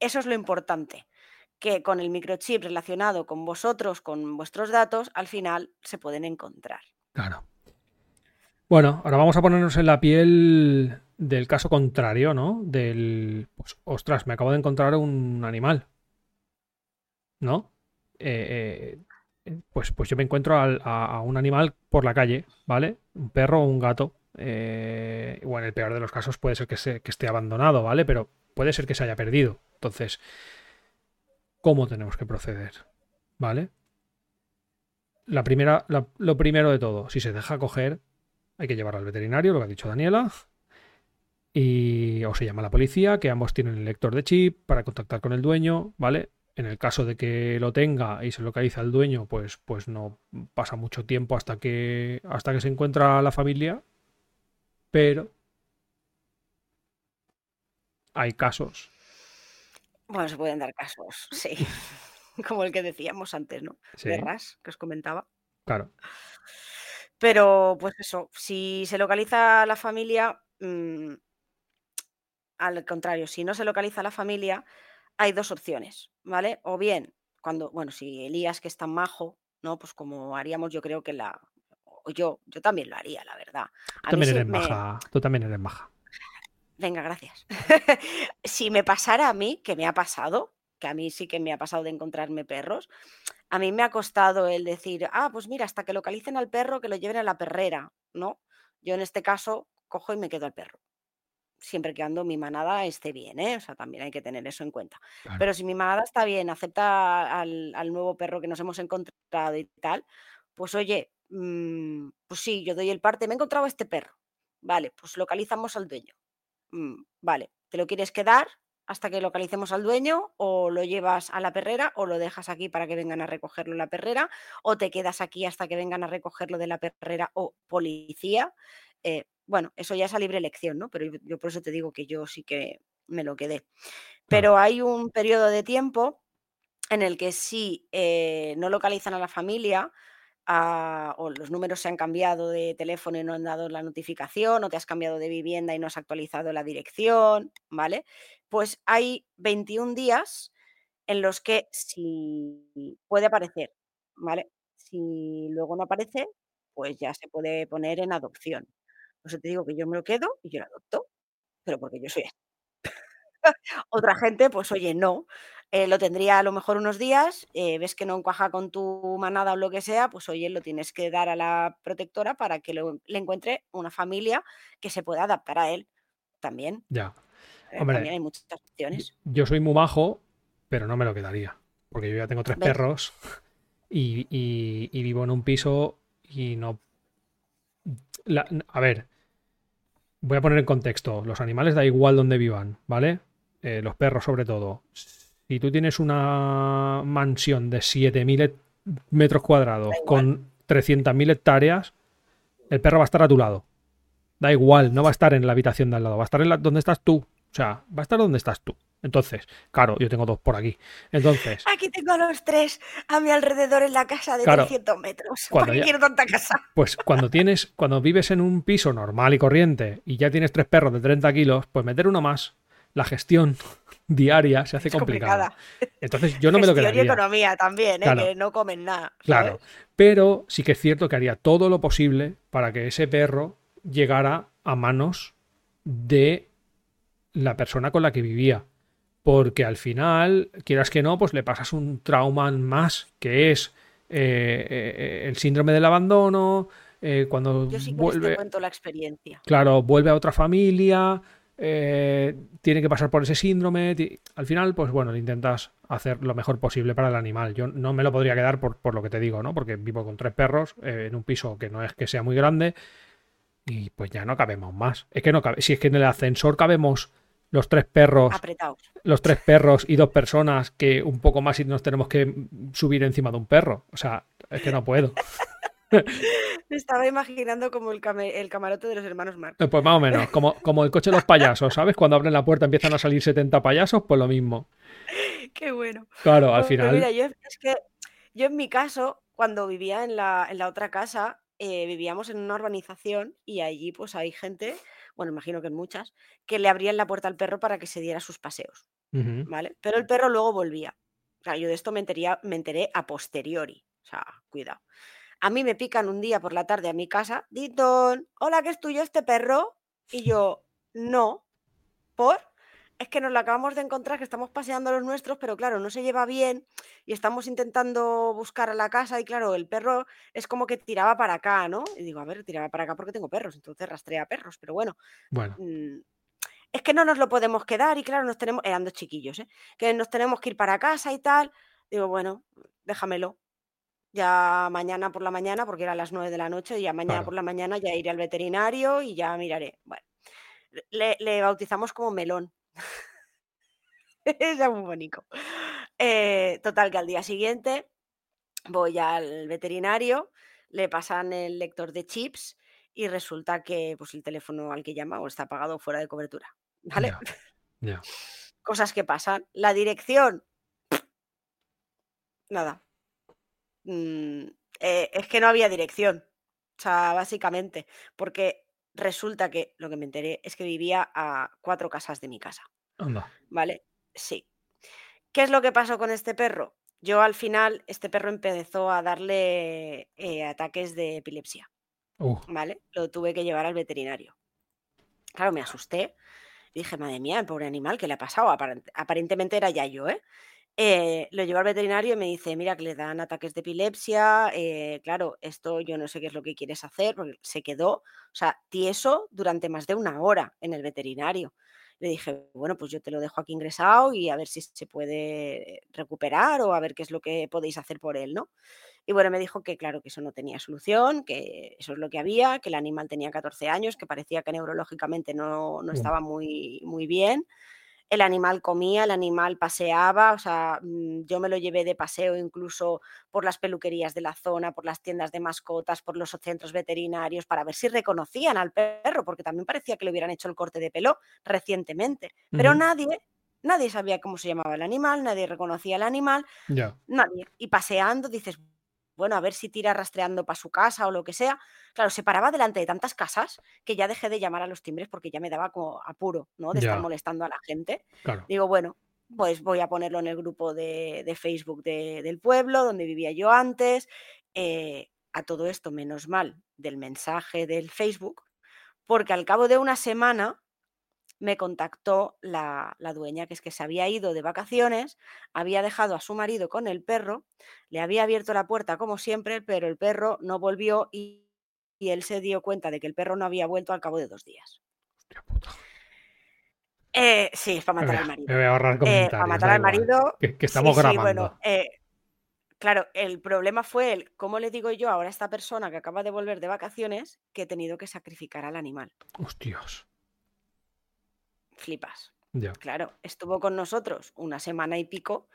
eso es lo importante, que con el microchip relacionado con vosotros, con vuestros datos, al final se pueden encontrar. Claro. Bueno, ahora vamos a ponernos en la piel del caso contrario, ¿no? Del, pues, ostras, me acabo de encontrar un animal, ¿no? Eh, eh, pues, pues yo me encuentro a, un animal por la calle, ¿vale? Un perro o un gato. Eh, o en el peor de los casos puede ser que, se, que esté abandonado, ¿vale? Pero puede ser que se haya perdido. Entonces, ¿cómo tenemos que proceder? ¿Vale? La primera, lo primero de todo, si se deja coger, hay que llevarlo al veterinario, lo que ha dicho Daniela, y o se llama a la policía, que ambos tienen el lector de chip para contactar con el dueño, ¿vale? En el caso de que lo tenga y se localiza el dueño, pues, pues no pasa mucho tiempo hasta que, hasta que se encuentra la familia, pero hay casos. Bueno, se pueden dar casos, sí. Como el que decíamos antes, ¿no? Sí. De RAS, que os comentaba. Claro. Pero, pues eso, si se localiza la familia, mm, al contrario, si no se localiza la familia, hay dos opciones, ¿vale? O bien, cuando, bueno, si Elías, que es tan majo, ¿no? Pues como haríamos, yo creo que la. O yo, yo también lo haría, la verdad. Tú también eres maja. Tú también eres maja. Venga, gracias. si me pasara a mí, que me ha pasado, que a mí sí que me ha pasado de encontrarme perros, a mí me ha costado el decir, ah, pues mira, hasta que localicen al perro, que lo lleven a la perrera, ¿no? Yo en este caso cojo y me quedo al perro siempre que ando mi manada esté bien, ¿eh? O sea, también hay que tener eso en cuenta. Pero si mi manada está bien, acepta al, nuevo perro que nos hemos encontrado y tal, pues oye, mm, pues sí, yo doy el parte, me he encontrado este perro. Vale, pues localizamos al dueño. Mm, vale, ¿te lo quieres quedar hasta que localicemos al dueño o lo llevas a la perrera o lo dejas aquí para que vengan a recogerlo en la perrera o te quedas aquí hasta que vengan a recogerlo de la perrera o policía? Eh, bueno, eso ya es a libre elección, ¿no? Pero yo, por eso te digo que yo sí que me lo quedé. Pero hay un periodo de tiempo en el que si eh, no localizan a la familia, o los números se han cambiado de teléfono y no han dado la notificación, o te has cambiado de vivienda y no has actualizado la dirección, ¿vale? Pues hay 21 días en los que si puede aparecer, ¿vale? Si luego no aparece, pues ya se puede poner en adopción. Por eso te digo que yo me lo quedo y yo lo adopto, pero porque yo soy Otra gente, pues oye, no. Eh, lo tendría a lo mejor unos días, eh, ves que no encaja con tu manada o lo que sea, pues oye, lo tienes que dar a la protectora para que le encuentre una familia que se pueda adaptar a él también. Ya. Eh, también hay muchas opciones. Yo soy muy bajo, pero no me lo quedaría. Porque yo ya tengo tres perros y, vivo en un piso y no. a ver, voy a poner en contexto. Los animales da igual donde vivan, ¿vale? los perros sobre todo si tú tienes una mansión de 7.000 metros cuadrados con 300.000 hectáreas, el perro va a estar a tu lado. Da igual, no va a estar en la habitación de al lado, va a estar en la, donde estás tú. O sea, va a estar donde estás tú. Entonces, claro, yo tengo dos por aquí. Entonces. Aquí tengo a los tres a mi alrededor en la casa de 300 metros. ¿Para qué quiero tanta casa? Pues cuando tienes, cuando vives en un piso normal y corriente y ya tienes tres perros de 30 kilos, pues meter uno más, la gestión diaria se hace complicada. Entonces yo no me lo quedaría. y economía también, ¿eh? que no comen nada. Claro, pero sí que es cierto que haría todo lo posible para que ese perro llegara a manos de la persona con la que vivía. Porque al final, quieras que no, pues le pasas un trauma más, que es eh, eh, el síndrome del abandono, cuando Yo sí que vuelve... te cuento la experiencia. Claro, vuelve a otra familia, eh, tiene que pasar por ese síndrome. Al final, pues bueno, intentas hacer lo mejor posible para el animal. Yo no me lo podría quedar por, por lo que te digo, ¿no? Porque vivo con tres perros eh, en un piso que no es que sea muy grande y pues ya no cabemos más. Es que no cabe. Si es que en el ascensor cabemos los tres perros, los tres perros y dos personas que un poco más y nos tenemos que subir encima de un perro. O sea, es que no puedo. Me estaba imaginando como el, el, camarote de los hermanos Marx. Eh, pues más o menos, como, como el coche de los payasos, ¿sabes? Cuando abren la puerta empiezan a salir 70 payasos, pues lo mismo. Qué bueno. Claro, al final. mira, yo, es que yo en mi caso, cuando vivía en la, en la otra casa, eh, vivíamos en una urbanización y allí pues hay gente, bueno, imagino que en muchas, que le abrían la puerta al perro para que se diera sus paseos, ¿vale? Pero el perro luego volvía. O sea, yo de esto me me enteré a posteriori. O sea, cuidado. A mí me pican un día por la tarde a mi casa, Ditton, hola, ¿qué es tuyo este perro? Y yo, no, ¿por? Es que nos lo acabamos de encontrar, que estamos paseando los nuestros, pero claro, no se lleva bien y estamos intentando buscar a la casa y claro, el perro es como que tiraba para acá, ¿no? Y digo, a ver, tiraba para acá porque tengo perros, entonces rastrea perros, pero bueno. Bueno. Mm, es que no nos lo podemos quedar y claro, nos tenemos, eran dos chiquillos, ¿eh? Que nos tenemos que ir para casa y tal. Digo, bueno, déjamelo ya mañana por la mañana, porque era a las 9 de la noche, y ya mañana por la mañana ya iré al veterinario y ya miraré. Bueno, le, bautizamos como melón. es muy bonito. Eh, total, que al día siguiente voy al veterinario, le pasan el lector de chips y resulta que pues, el teléfono al que llama o está apagado fuera de cobertura. ¿Vale? Cosas que pasan. La dirección. Nada. Mm, eh, es que no había dirección. O sea, básicamente, porque resulta que lo que me enteré es que vivía a cuatro casas de mi casa. ¿Vale? Sí. ¿Qué es lo que pasó con este perro? Yo al final, este perro empezó a darle eh, ataques de epilepsia. Uh. ¿Vale? Lo tuve que llevar al veterinario. Claro, me asusté. Dije, madre mía, el pobre animal, ¿qué le ha pasado? Aparentemente era ya yo, ¿eh? Eh, lo llevo al veterinario y me dice, mira, que le dan ataques de epilepsia, eh, claro, esto yo no sé qué es lo que quieres hacer, porque se quedó, o sea, tieso durante más de una hora en el veterinario. Le dije, bueno, pues yo te lo dejo aquí ingresado y a ver si se puede recuperar o a ver qué es lo que podéis hacer por él, ¿no? Y bueno, me dijo que claro, que eso no tenía solución, que eso es lo que había, que el animal tenía 14 años, que parecía que neurológicamente no, no estaba muy, muy bien. El animal comía, el animal paseaba, o sea, mm, yo me lo llevé de paseo incluso por las peluquerías de la zona, por las tiendas de mascotas, por los centros veterinarios, para ver si reconocían al perro, porque también parecía que le hubieran hecho el corte de pelo recientemente. Pero nadie, nadie sabía cómo se llamaba el animal, nadie reconocía al animal, nadie. Y paseando dices, bueno, a ver si tira rastreando para su casa o lo que sea. Claro, se paraba delante de tantas casas que ya dejé de llamar a los timbres porque ya me daba como apuro, ¿no? De estar molestando a la gente. Claro. Digo, bueno, pues voy a ponerlo en el grupo de, de Facebook de- del pueblo, donde vivía yo antes. Eh, a todo esto, menos mal, del mensaje del Facebook, porque al cabo de una semana me contactó la, la dueña, que es que se había ido de vacaciones, había dejado a su marido con el perro, le había abierto la puerta como siempre, pero el perro no volvió y, y él se dio cuenta de que el perro no había vuelto al cabo de dos días. Hostia puta. Eh, sí, es para matar voy, al marido. me voy a ahorrar Eh, comentarios. para matar al marido. Que, que estamos sí, grabando. bueno, eh, claro, el problema fue el, ¿cómo le digo yo ahora a esta persona que acaba de volver de vacaciones que he tenido que sacrificar al animal? Hostias. Flipas. Ya. Claro, estuvo con nosotros una semana y pico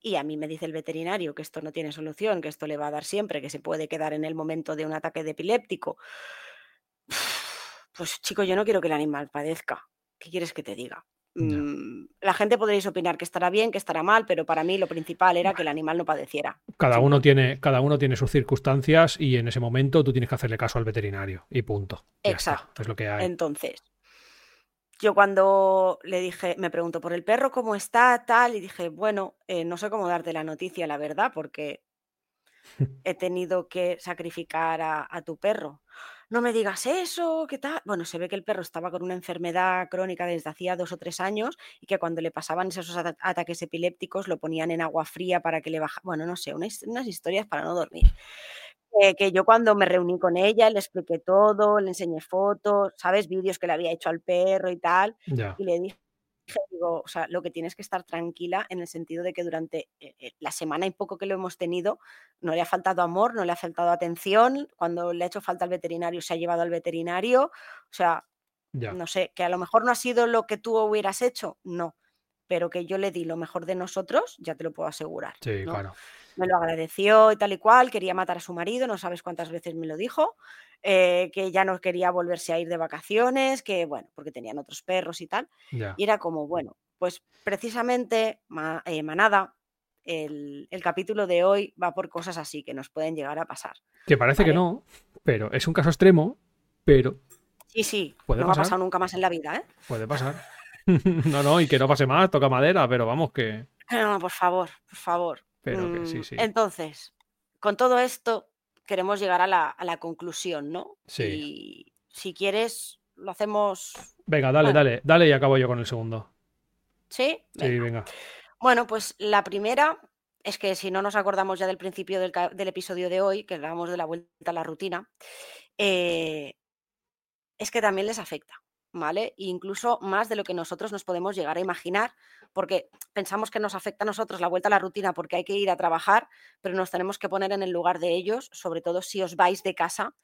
y a mí me dice el veterinario que esto no tiene solución, que esto le va a dar siempre, que se puede quedar en el momento de un ataque de epiléptico. Pues chico, yo no quiero que el animal padezca. ¿Qué quieres que te diga? Mm, La gente podréis opinar que estará bien, que estará mal, pero para mí lo principal era que el animal no padeciera. Cada uno, tiene, cada uno tiene sus circunstancias y en ese momento tú tienes que hacerle caso al veterinario. Y punto. Ya está. Exacto. Es lo que hay. Entonces, yo cuando le dije, me preguntó por el perro, ¿cómo está? Tal, y dije, bueno, eh, no sé cómo darte la noticia, la verdad, porque he tenido que sacrificar a, a tu perro. No me digas eso, ¿qué tal? Bueno, se ve que el perro estaba con una enfermedad crónica desde hacía dos o tres años y que cuando le pasaban esos ata- ataques epilépticos lo ponían en agua fría para que le bajara. Bueno, no sé, unas, unas historias para no dormir. Que yo cuando me reuní con ella le expliqué todo, le enseñé fotos, ¿sabes? Vídeos que le había hecho al perro y tal. Ya. Y le dije, digo, o sea, lo que tienes que estar tranquila en el sentido de que durante eh, eh, la semana y poco que lo hemos tenido, no le ha faltado amor, no le ha faltado atención. Cuando le ha hecho falta al veterinario, se ha llevado al veterinario. O sea, Ya. no sé, que a lo mejor no ha sido lo que tú hubieras hecho, no. Pero que yo le di lo mejor de nosotros, ya te lo puedo asegurar. Sí, ¿no? claro. Me lo agradeció y tal y cual, quería matar a su marido, no sabes cuántas veces me lo dijo, eh, que ya no quería volverse a ir de vacaciones, que bueno, porque tenían otros perros y tal. Y era como, bueno, pues precisamente, ma- eh, manada, el, el capítulo de hoy va por cosas así que nos pueden llegar a pasar. Que parece que no, pero es un caso extremo, pero Sí, sí, Puede no me ha pasar. pasado nunca más en la vida, ¿eh? puede pasar. no, no, y que no pase más, toca madera, pero vamos que. No, por favor, por favor. Pero que sí, Mm, sí. Entonces, con todo esto, queremos llegar a la, a la conclusión, ¿no? Sí. Y si quieres, lo hacemos. Venga, dale, Bueno. dale, dale y acabo yo con el segundo. ¿Sí? Sí, Venga. venga. Bueno, pues la primera es que si no nos acordamos ya del principio del episodio de hoy, que hablábamos de la vuelta a la rutina, eh, es que también les afecta, ¿vale? Incluso más de lo que nosotros nos podemos llegar a imaginar, porque pensamos que nos afecta a nosotros la vuelta a la rutina porque hay que ir a trabajar, pero nos tenemos que poner en el lugar de ellos, sobre todo si os vais de casa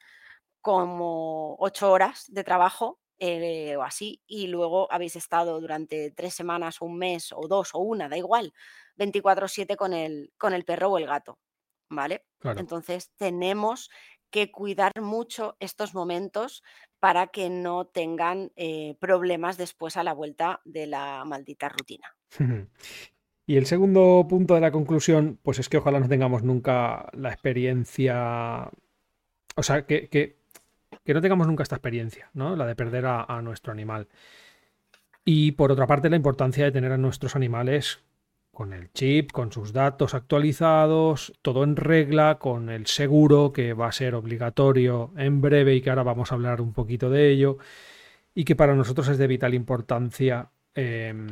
como ocho horas de trabajo eh, o así, y luego habéis estado durante tres semanas o un mes o dos o una, da igual, 24/7 con el, con el perro o el gato, ¿vale? Claro. Entonces tenemos que cuidar mucho estos momentos para que no tengan eh, problemas después a la vuelta de la maldita rutina. Y el segundo punto de la conclusión, pues es que ojalá no tengamos nunca la experiencia, o sea, que, que- no tengamos nunca esta experiencia, ¿no? La de perder a nuestro animal. Y por otra parte, la importancia de tener a nuestros animales con el chip, con sus datos actualizados, todo en regla, con el seguro que va a ser obligatorio en breve y que ahora vamos a hablar un poquito de ello, y que para nosotros es de vital importancia. em,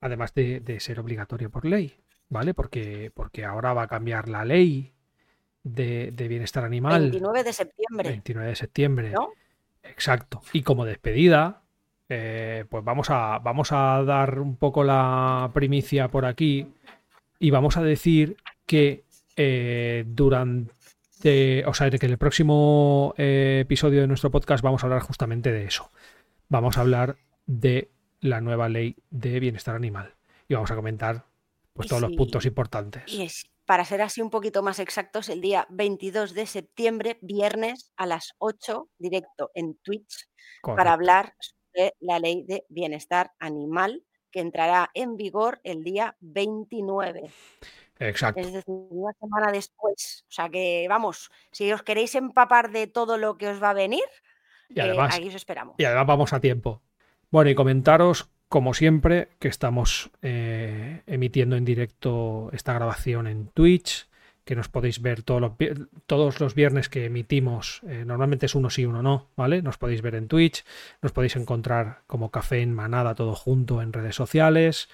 además de, de ser obligatorio por ley, ¿vale? Porque, porque ahora va a cambiar la ley de, de bienestar animal. 29 de septiembre, 29 de septiembre. ¿no? Exacto. Y como despedida, eh, pues vamos a, vamos a dar un poco la primicia por aquí y vamos a decir que eh, durante, o sea, que en el próximo eh, episodio de nuestro podcast vamos a hablar justamente de eso. Vamos a hablar de la nueva ley de bienestar animal y vamos a comentar pues todos los puntos importantes. Y es, para ser así un poquito más exactos, el día 22 de septiembre, viernes a las 8, directo en Twitch, para hablar sobre la ley de bienestar animal que entrará en vigor el día 29. Exacto. Es decir, una semana después. O sea que, vamos, si os queréis empapar de todo lo que os va a venir, y eh, aquí os esperamos. Y además vamos a tiempo. Bueno, y comentaros, como siempre, que estamos eh, emitiendo en directo esta grabación en Twitch, que nos podéis ver todos los, todos los viernes que emitimos. Eh, normalmente es uno sí, uno no, ¿vale? Nos podéis ver en Twitch, nos podéis encontrar como Café en Manada todo junto en redes sociales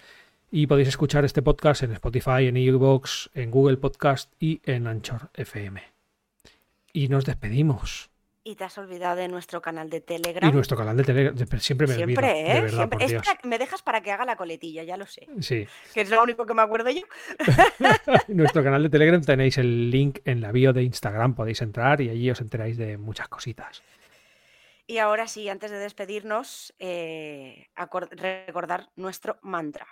y podéis escuchar este podcast en Spotify, en Evox, en Google Podcast y en Anchor FM. Y nos despedimos. Y te has olvidado de nuestro canal de Telegram. Y nuestro canal de Telegram. Siempre me olvido. ¿eh? De verdad, Por Dios. me dejas para que haga la coletilla, ya lo sé. Sí. Que es lo único que me acuerdo yo. nuestro canal de Telegram tenéis el link en la bio de Instagram. Podéis entrar y allí os enteráis de muchas cositas. Y ahora sí, antes de despedirnos, eh, recordar nuestro mantra.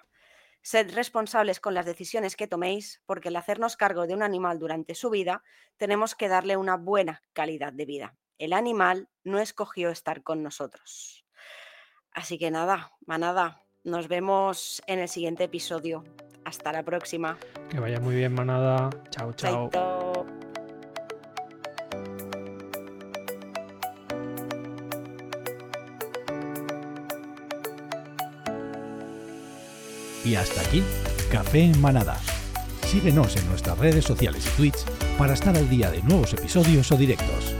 Sed responsables con las decisiones que toméis, porque al hacernos cargo de un animal durante su vida, tenemos que darle una buena calidad de vida. El animal no escogió estar con nosotros. Así que nada, manada, nos vemos en el siguiente episodio. Hasta la próxima. Que vaya muy bien, manada. Chao, chao. Y hasta aquí, Café en Manada. Síguenos en nuestras redes sociales y Twitch para estar al día de nuevos episodios o directos.